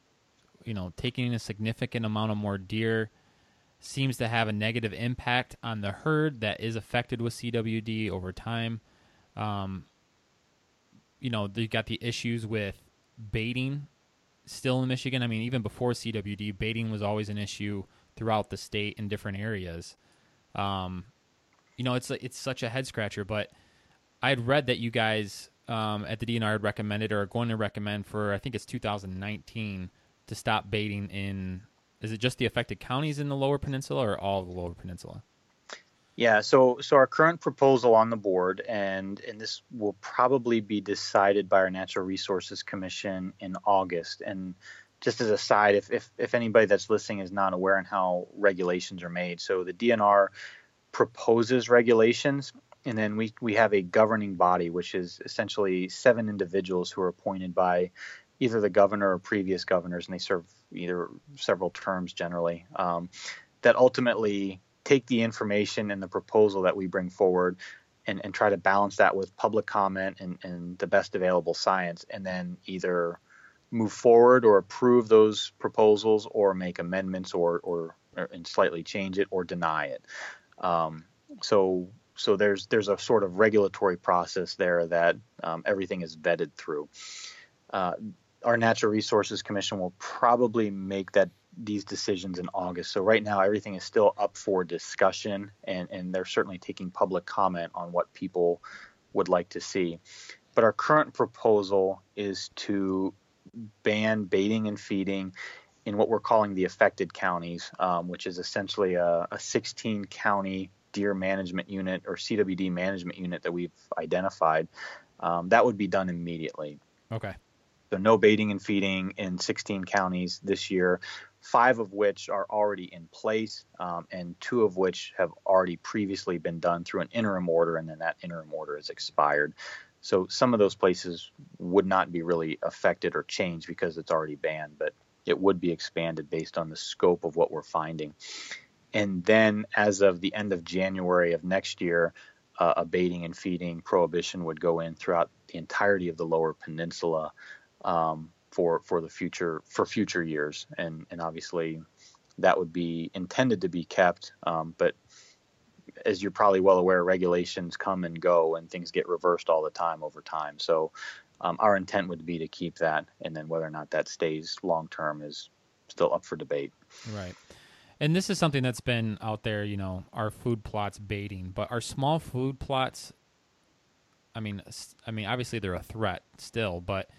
you know taking a significant amount of more deer seems to have a negative impact on the herd that is affected with CWD over time. Um, you know, they got the issues with baiting still in Michigan. I mean, even before CWD, baiting was always an issue throughout the state in different areas. Um, you know, it's it's such a head scratcher. But I had read that you guys um, at the DNR had recommended or are going to recommend for I think it's 2019 to stop baiting in. Is it just the affected counties in the Lower Peninsula or all the Lower Peninsula? Yeah, so so our current proposal on the board, and and this will probably be decided by our Natural Resources Commission in August, and just as a side, if, if, if anybody that's listening is not aware on how regulations are made, so the DNR proposes regulations, and then we, we have a governing body, which is essentially seven individuals who are appointed by either the governor or previous governors, and they serve either several terms generally, um, that ultimately take the information and the proposal that we bring forward and, and try to balance that with public comment and, and the best available science, and then either move forward or approve those proposals or make amendments or, or, or and slightly change it or deny it. Um, so so there's there's a sort of regulatory process there that um, everything is vetted through. Uh, our Natural Resources Commission will probably make that these decisions in August. So right now everything is still up for discussion, and and they're certainly taking public comment on what people would like to see. But our current proposal is to ban baiting and feeding in what we're calling the affected counties, um, which is essentially a, a 16 county deer management unit or CWD management unit that we've identified. Um, that would be done immediately. Okay. So no baiting and feeding in 16 counties this year, five of which are already in place, um, and two of which have already previously been done through an interim order, and then that interim order is expired. So some of those places would not be really affected or changed because it's already banned, but it would be expanded based on the scope of what we're finding. And then, as of the end of January of next year, uh, a baiting and feeding prohibition would go in throughout the entirety of the Lower Peninsula um, for for the future for future years, and and obviously that would be intended to be kept, um, but as you're probably well aware, regulations come and go, and things get reversed all the time over time. So um, our intent would be to keep that, and then whether or not that stays long term is still up for debate. Right. And this is something that's been out there, you know, our food plots baiting, but our small food plots I mean I mean obviously they're a threat still, but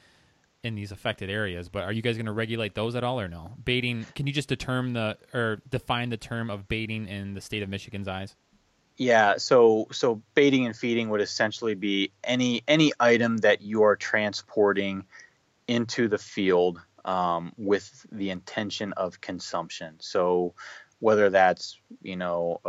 in these affected areas, but are you guys going to regulate those at all or no? Baiting, can you just determine the or define the term of baiting in the state of Michigan's eyes? Yeah, so so baiting and feeding would essentially be any any item that you are transporting into the field um, with the intention of consumption. So whether that's you know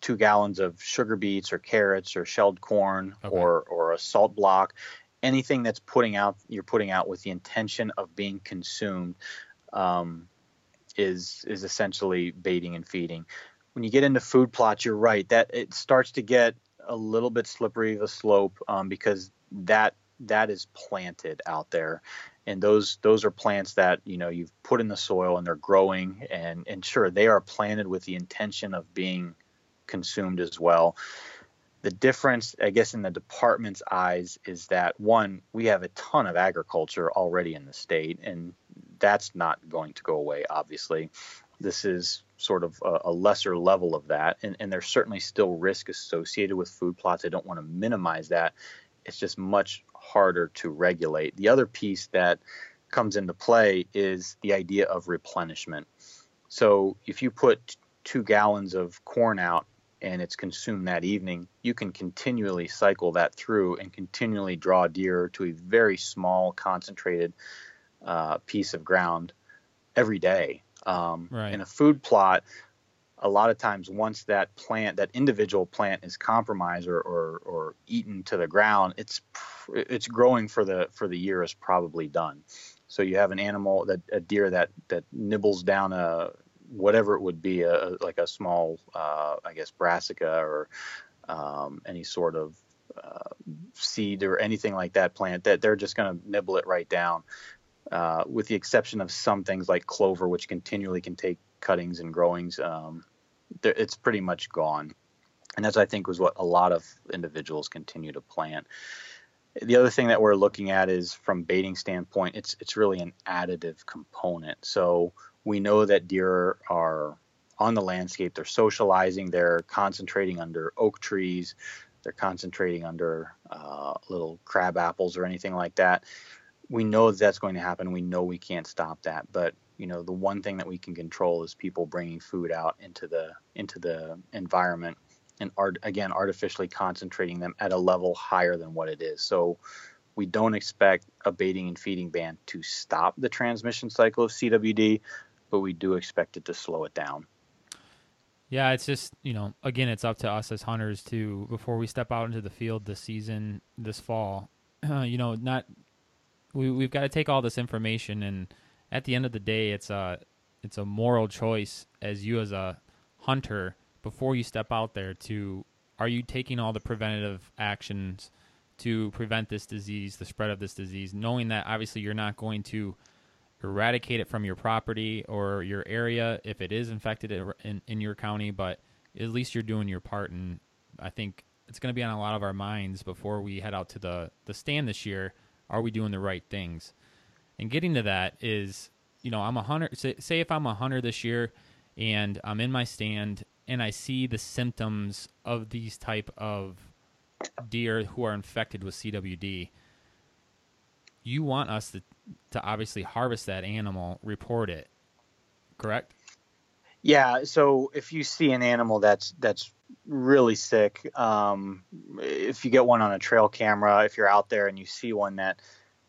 two gallons of sugar beets or carrots or shelled corn okay. or or a salt block, anything that's putting out you're putting out with the intention of being consumed um, is is essentially baiting and feeding when you get into food plots, you're right that it starts to get a little bit slippery of a slope um, because that that is planted out there. And those those are plants that you know you've put in the soil and they're growing and and sure they are planted with the intention of being consumed as well. The difference i guess in the department's eyes is that one we have a ton of agriculture already in the state and that's not going to go away obviously this is sort of a, a lesser level of that. And, and, there's certainly still risk associated with food plots. I don't want to minimize that. It's just much harder to regulate. The other piece that comes into play is the idea of replenishment. So if you put two gallons of corn out and it's consumed that evening, you can continually cycle that through and continually draw deer to a very small, concentrated uh, piece of ground every day. Um, right. In a food plot, a lot of times once that plant, that individual plant is compromised or, or, or eaten to the ground, it's it's growing for the for the year is probably done. So you have an animal that a deer that that nibbles down a whatever it would be a, like a small uh, I guess brassica or um, any sort of uh, seed or anything like that plant that they're just going to nibble it right down uh, with the exception of some things like clover, which continually can take cuttings and growings. Um, it's pretty much gone, and that's I think was what a lot of individuals continue to plant. The other thing that we're looking at is from baiting standpoint, it's it's really an additive component. So we know that deer are on the landscape, they're socializing, they're concentrating under oak trees, they're concentrating under uh, little crab apples or anything like that we know that's going to happen. We know we can't stop that, but you know the one thing that we can control is people bringing food out into the into the environment and art again artificially concentrating them at a level higher than what it is. So we don't expect a baiting and feeding ban to stop the transmission cycle of CWD, but we do expect it to slow it down. Yeah, it's just you know again it's up to us as hunters to before we step out into the field this season this fall, uh, you know not we we've got to take all this information and at the end of the day it's a it's a moral choice as you as a hunter before you step out there to are you taking all the preventative actions to prevent this disease, the spread of this disease, knowing that obviously you're not going to eradicate it from your property or your area if it is infected in, in your county, but at least you're doing your part. And I think it's going to be on a lot of our minds before we head out to the, the stand this year. Are we doing the right things? And getting to that is, you know, I'm a hunter. Say, if I'm a hunter this year and I'm in my stand and I see the symptoms of these type of deer who are infected with CWD, you want us to to obviously harvest that animal, report it, correct? Yeah. So if you see an animal that's that's really sick, um, if you get one on a trail camera, if you're out there and you see one that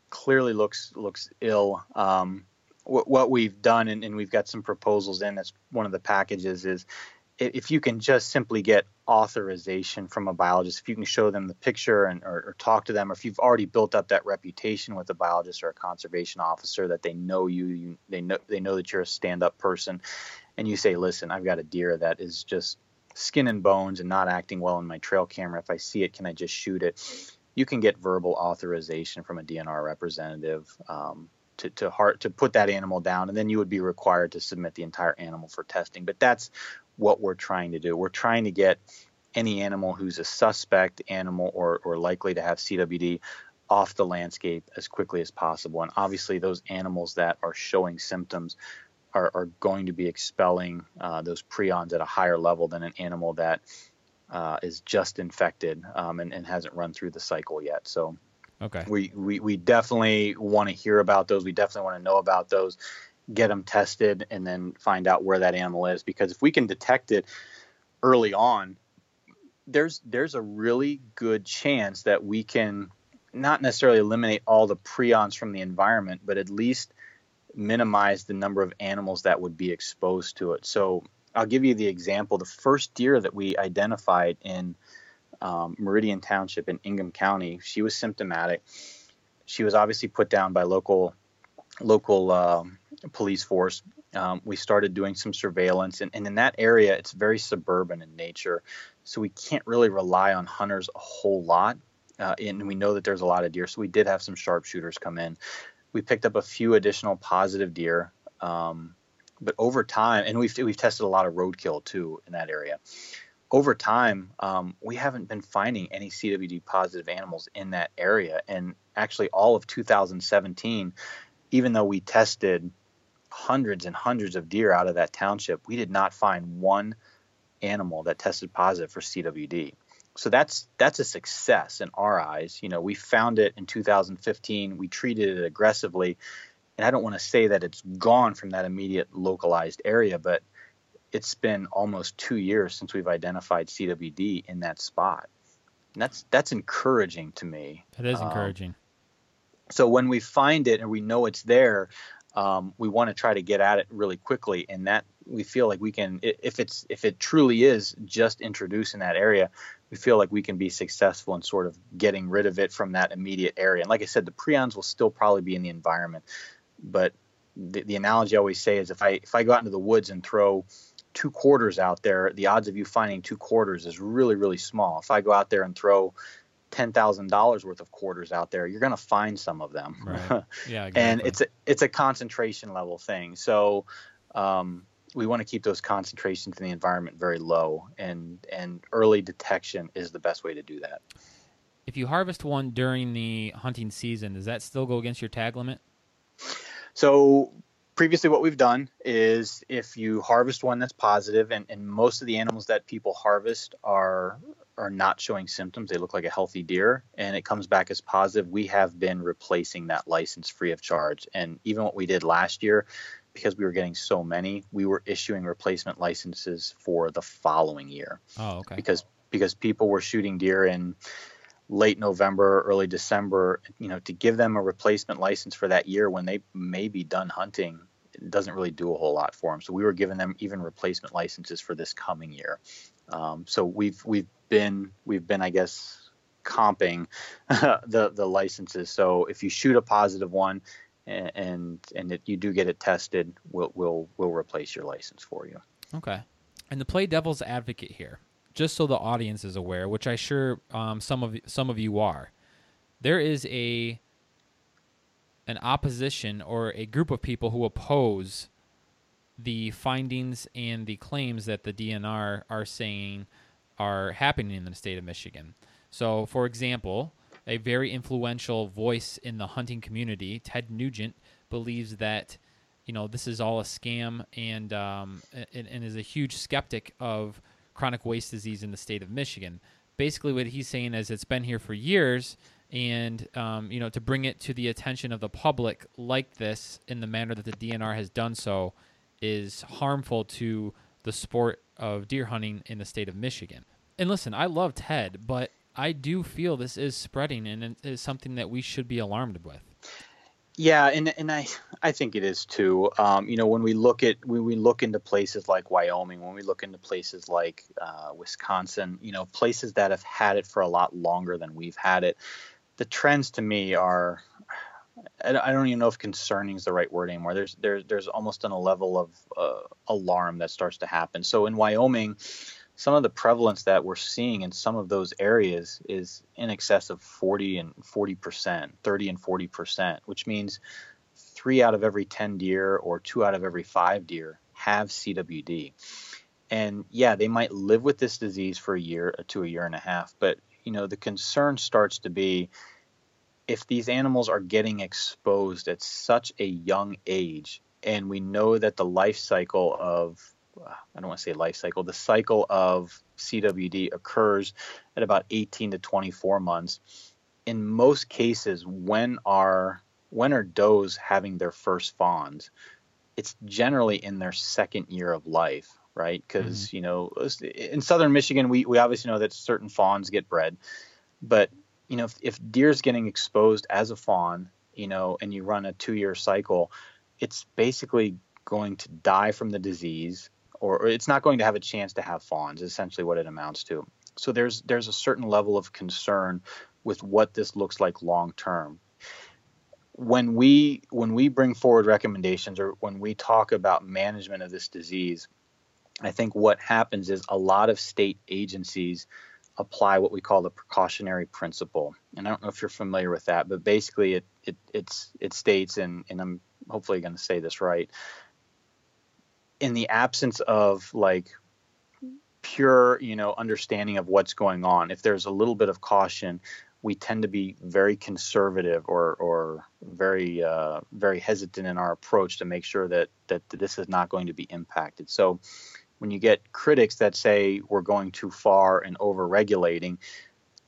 clearly looks looks ill, um, what, what we've done and, and we've got some proposals in. That's one of the packages is if you can just simply get authorization from a biologist, if you can show them the picture and or, or, talk to them, or if you've already built up that reputation with a biologist or a conservation officer that they know you, you they know they know that you're a stand-up person, and you say, listen, I've got a deer that is just skin and bones and not acting well in my trail camera. If I see it, can I just shoot it? You can get verbal authorization from a DNR representative. Um, to to heart to put that animal down and then you would be required to submit the entire animal for testing but that's what we're trying to do. We're trying to get any animal who's a suspect animal or, or likely to have CWD off the landscape as quickly as possible. And obviously, those animals that are showing symptoms are, are going to be expelling uh, those prions at a higher level than an animal that uh, is just infected um, and, and, hasn't run through the cycle yet. So, okay, we, we, we definitely want to hear about those. We definitely want to know about those get them tested and then find out where that animal is because if we can detect it early on there's there's a really good chance that we can not necessarily eliminate all the prions from the environment but at least minimize the number of animals that would be exposed to it so i'll give you the example the first deer that we identified in um, meridian township in ingham county she was symptomatic she was obviously put down by local local um, police force. Um, we started doing some surveillance, and, and, in that area, it's very suburban in nature, so we can't really rely on hunters a whole lot. Uh, and we know that there's a lot of deer, so we did have some sharpshooters come in. We picked up a few additional positive deer, um, but over time, and we've we've tested a lot of roadkill too in that area. Over time, um, we haven't been finding any CWD positive animals in that area, and actually, all of 2017 even though we tested hundreds and hundreds of deer out of that township, we did not find one animal that tested positive for CWD. So that's that's a success in our eyes. You know, we found it in 2015. We treated it aggressively, and I don't want to say that it's gone from that immediate localized area, but it's been almost two years since we've identified CWD in that spot. And that's that's encouraging to me. It is um, encouraging. So when we find it and we know it's there, um, we want to try to get at it really quickly, and that we feel like we can, if it's if it truly is just introduced in that area, we feel like we can be successful in sort of getting rid of it from that immediate area. And like I said, the prions will still probably be in the environment, but the, the analogy I always say is if I if I go out into the woods and throw two quarters out there, the odds of you finding two quarters is really really small. If I go out there and throw ten thousand dollars worth of quarters out there, you're going to find some of them. Right. Yeah, exactly. and it's a it's a concentration level thing. So um, we want to keep those concentrations in the environment very low, and and early detection is the best way to do that. If you harvest one during the hunting season, does that still go against your tag limit? So previously what we've done is if you harvest one that's positive and, and most of the animals that people harvest are are not showing symptoms they look like a healthy deer and it comes back as positive we have been replacing that license free of charge and even what we did last year because we were getting so many we were issuing replacement licenses for the following year oh okay because because people were shooting deer in late November, early December, you know, to give them a replacement license for that year when they may be done hunting it doesn't really do a whole lot for them. So we were giving them even replacement licenses for this coming year. Um, so we've we've been we've been I guess comping the the licenses. So if you shoot a positive one and and, it, you do get it tested, we'll we'll we'll replace your license for you. Okay. and to play devil's advocate here, just so the audience is aware, which I sure um, some of some of you are, there is a an opposition or a group of people who oppose the findings and the claims that the DNR are saying are happening in the state of Michigan. So, for example, a very influential voice in the hunting community, Ted Nugent, believes that you know this is all a scam and um, and, and is a huge skeptic of chronic waste disease in the state of Michigan. Basically, what he's saying is it's been here for years, and um, you know to bring it to the attention of the public like this in the manner that the DNR has done so is harmful to the sport of deer hunting in the state of Michigan. And listen, I love Ted, but I do feel this is spreading and it is something that we should be alarmed with. Yeah, and and I I think it is too. Um, you know, when we look at when we look into places like Wyoming, when we look into places like uh, Wisconsin, you know, places that have had it for a lot longer than we've had it, the trends to me are. I don't even know if concerning is the right word anymore. There's there's there's almost on a level of uh, alarm that starts to happen. So in Wyoming, some of the prevalence that we're seeing in some of those areas is in excess of 40 and 40 percent, 30 and 40 percent, which means three out of every 10 deer or two out of every five deer have CWD. And yeah, they might live with this disease for a year to a year and a half, but you know the concern starts to be if these animals are getting exposed at such a young age, and we know that the life cycle of I don't want to say life cycle, the cycle of CWD occurs at about 18 to 24 months. In most cases, when are when are does having their first fawns? It's generally in their second year of life, right? Because mm-hmm. you know, in southern Michigan, we we obviously know that certain fawns get bred, but you know, if, if deer's getting exposed as a fawn, you know, and you run a two-year cycle, it's basically going to die from the disease or, or it's not going to have a chance to have fawns. Essentially what it amounts to. So there's there's a certain level of concern with what this looks like long term. When we when we bring forward recommendations or when we talk about management of this disease, I think what happens is a lot of state agencies apply what we call the precautionary principle. And I don't know if you're familiar with that, but basically it it it states and and I'm hopefully going to say this right in the absence of like pure, you know, understanding of what's going on, if there's a little bit of caution, we tend to be very conservative or or very uh, very hesitant in our approach to make sure that that this is not going to be impacted. So when you get critics that say we're going too far and over regulating,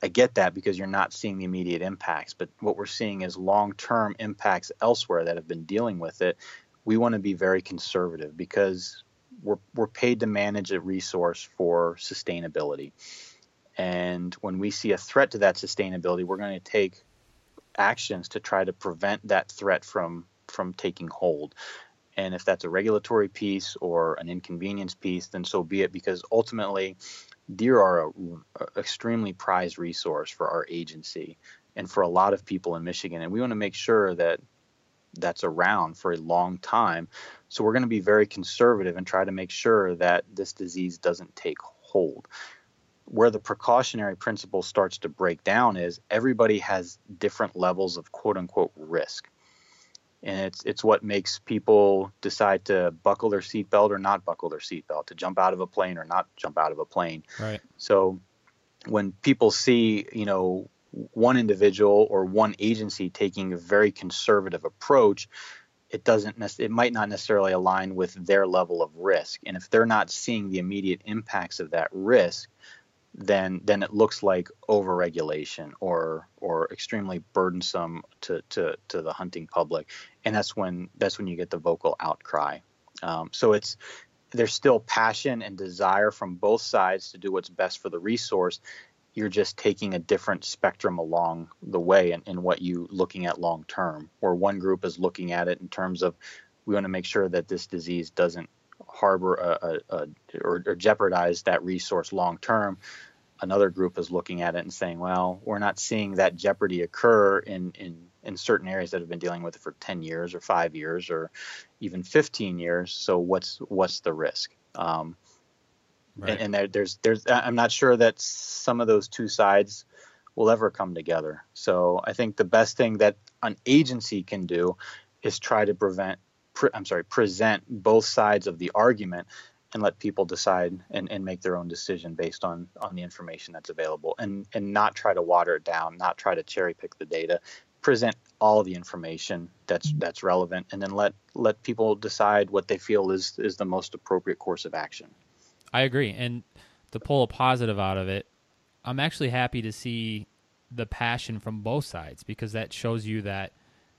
I get that because you're not seeing the immediate impacts. But what we're seeing is long term impacts elsewhere that have been dealing with it we want to be very conservative because we're, we're paid to manage a resource for sustainability. And when we see a threat to that sustainability, we're going to take actions to try to prevent that threat from from taking hold. And if that's a regulatory piece or an inconvenience piece, then so be it. Because ultimately, deer are an extremely prized resource for our agency and for a lot of people in Michigan. And we want to make sure that that's around for a long time. So we're going to be very conservative and try to make sure that this disease doesn't take hold. Where the precautionary principle starts to break down is everybody has different levels of quote unquote risk. And it's it's what makes people decide to buckle their seatbelt or not buckle their seatbelt, to jump out of a plane or not jump out of a plane. Right. So when people see, you know, one individual or one agency taking a very conservative approach, it doesn't it might not necessarily align with their level of risk. And if they're not seeing the immediate impacts of that risk, then then it looks like overregulation or or extremely burdensome to, to, to the hunting public. And that's when that's when you get the vocal outcry. Um, so it's there's still passion and desire from both sides to do what's best for the resource you're just taking a different spectrum along the way in, in what you looking at long term where one group is looking at it in terms of we want to make sure that this disease doesn't harbor a, a, a or, or, jeopardize that resource long term. Another group is looking at it and saying well we're not seeing that jeopardy occur in in in certain areas that have been dealing with it for 10 years or 5 years or even 15 years. So what's what's the risk? Um, Right. and, there, there's there's I'm not sure that some of those two sides will ever come together. So I think the best thing that an agency can do is try to prevent pre, I'm sorry present both sides of the argument and let people decide and, and make their own decision based on on the information that's available and and not try to water it down, not try to cherry pick the data, present all the information that's that's relevant and then let let people decide what they feel is is the most appropriate course of action. I agree. And to pull a positive out of it, I'm actually happy to see the passion from both sides because that shows you that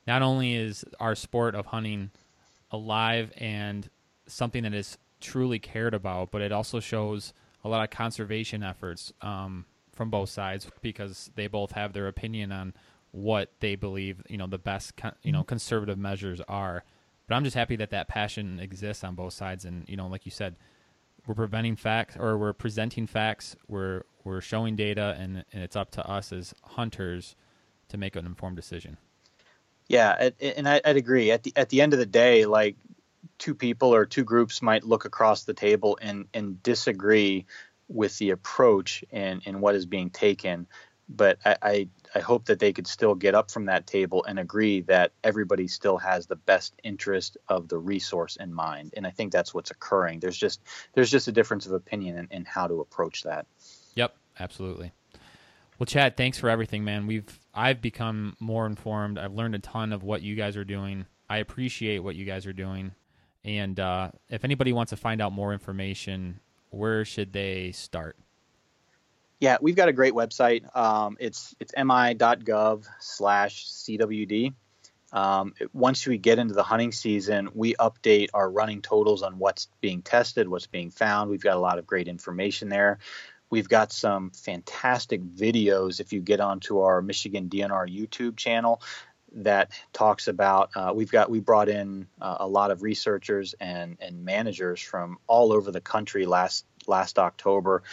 not only is our sport of hunting alive and something that is truly cared about, but it also shows a lot of conservation efforts um, from both sides because they both have their opinion on what they believe you know the best you know conservative measures are. But I'm just happy that that passion exists on both sides, and you know, like you said, we're preventing facts or we're presenting facts. We're we're showing data, and, and it's up to us as hunters to make an informed decision. Yeah, and- I, I'd agree. At the at the end of the day, like two people or two groups might look across the table and and disagree with the approach and and what is being taken, but I, I I hope that they could still get up from that table and agree that everybody still has the best interest of the resource in mind. And I think that's what's occurring. There's just there's just a difference of opinion in, in how to approach that. Yep, absolutely. Well, Chad, thanks for everything, man. We've I've become more informed. I've learned a ton of what you guys are doing. I appreciate what you guys are doing. And uh, if anybody wants to find out more information, where should they start? Yeah, we've got a great website. Um, it's it's mi.gov slash cwd. Um, once we get into the hunting season, we update our running totals on what's being tested, what's being found. We've got a lot of great information there. We've got some fantastic videos if you get onto our Michigan DNR YouTube channel that talks about uh, we've got we brought in uh, a lot of researchers and and managers from all over the country last last October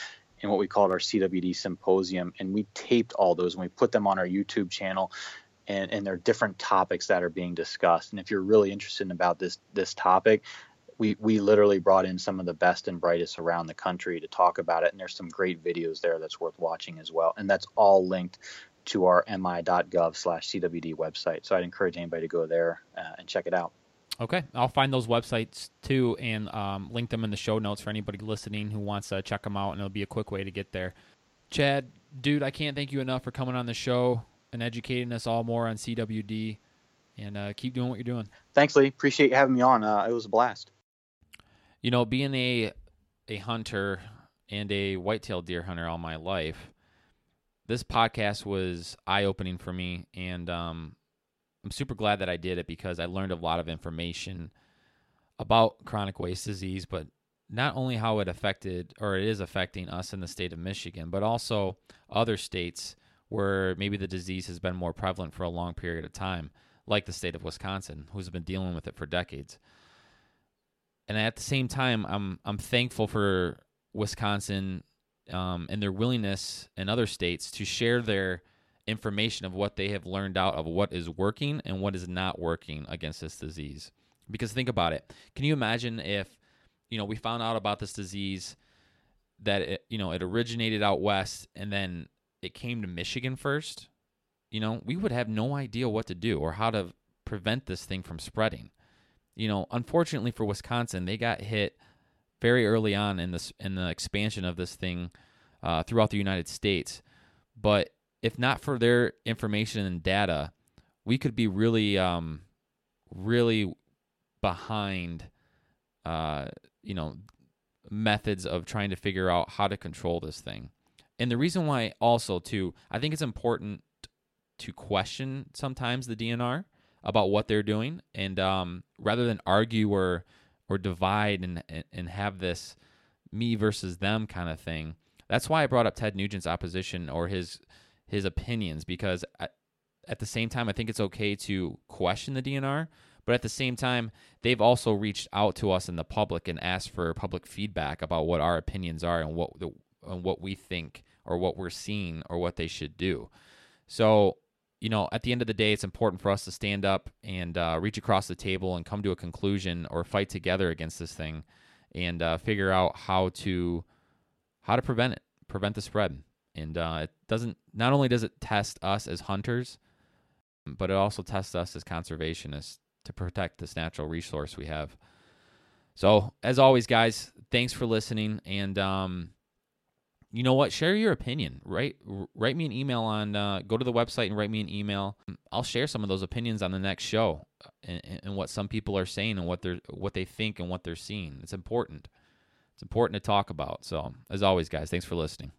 in what we called our CWD symposium and we taped all those and we put them on our YouTube channel and and there are different topics that are being discussed. And if you're really interested about this this topic we we literally brought in some of the best and brightest around the country to talk about it and there's some great videos there that's worth watching as well. And that's all linked to our mi.gov slash cwd website. So i'd encourage anybody to go there uh, and check it out Okay, I'll find those websites too and um, link them in the show notes for anybody listening who wants to check them out, and it'll be a quick way to get there. Chad, dude, I can't thank you enough for coming on the show and educating us all more on CWD, and uh, keep doing what you're doing. thanks lee appreciate you having me on uh, it was a blast You know, being a a hunter and a whitetail deer hunter all my life, this podcast was eye opening for me, and um, I'm super glad that I did it because I learned a lot of information about chronic waste disease, but not only how it affected or it is affecting us in the state of Michigan, but also other states where maybe the disease has been more prevalent for a long period of time, like the state of Wisconsin, who's been dealing with it for decades. And at the same time, I'm I'm thankful for Wisconsin um, and their willingness in other states to share their information of what they have learned out of what is working and what is not working against this disease. Because think about it. Can you imagine if, you know, we found out about this disease that it, you know, it originated out west and then it came to Michigan first? You know, we would have no idea what to do or how to prevent this thing from spreading. You know, unfortunately for Wisconsin, they got hit very early on in this in the expansion of this thing uh, throughout the United States. But if not for their information and data, we could be really, um, really behind, uh, you know, methods of trying to figure out how to control this thing. And the reason why, also, too, I think it's important to question sometimes the DNR about what they're doing, and um, rather than argue or or divide and and- and have this me versus them kind of thing. That's why I brought up Ted Nugent's opposition or his his opinions because at, the same time I think it's okay to question the DNR, but at the same time they've also reached out to us in the public and asked for public feedback about what our opinions are and what the and what we think or what we're seeing or what they should do. So, you know, at the end of the day, it's important for us to stand up and uh, reach across the table and come to a conclusion or fight together against this thing and uh, figure out how to how to prevent it, prevent the spread. And uh, it doesn't. Not only does it test us as hunters, but it also tests us as conservationists to protect this natural resource we have. So, as always, guys, thanks for listening. And um, you know what? Share your opinion. Write write me an email on. Uh, go to the website and write me an email. I'll share some of those opinions on the next show, uh, and, and what some people are saying and what they're what they think and what they're seeing. It's important. It's important to talk about. So, as always, guys, thanks for listening.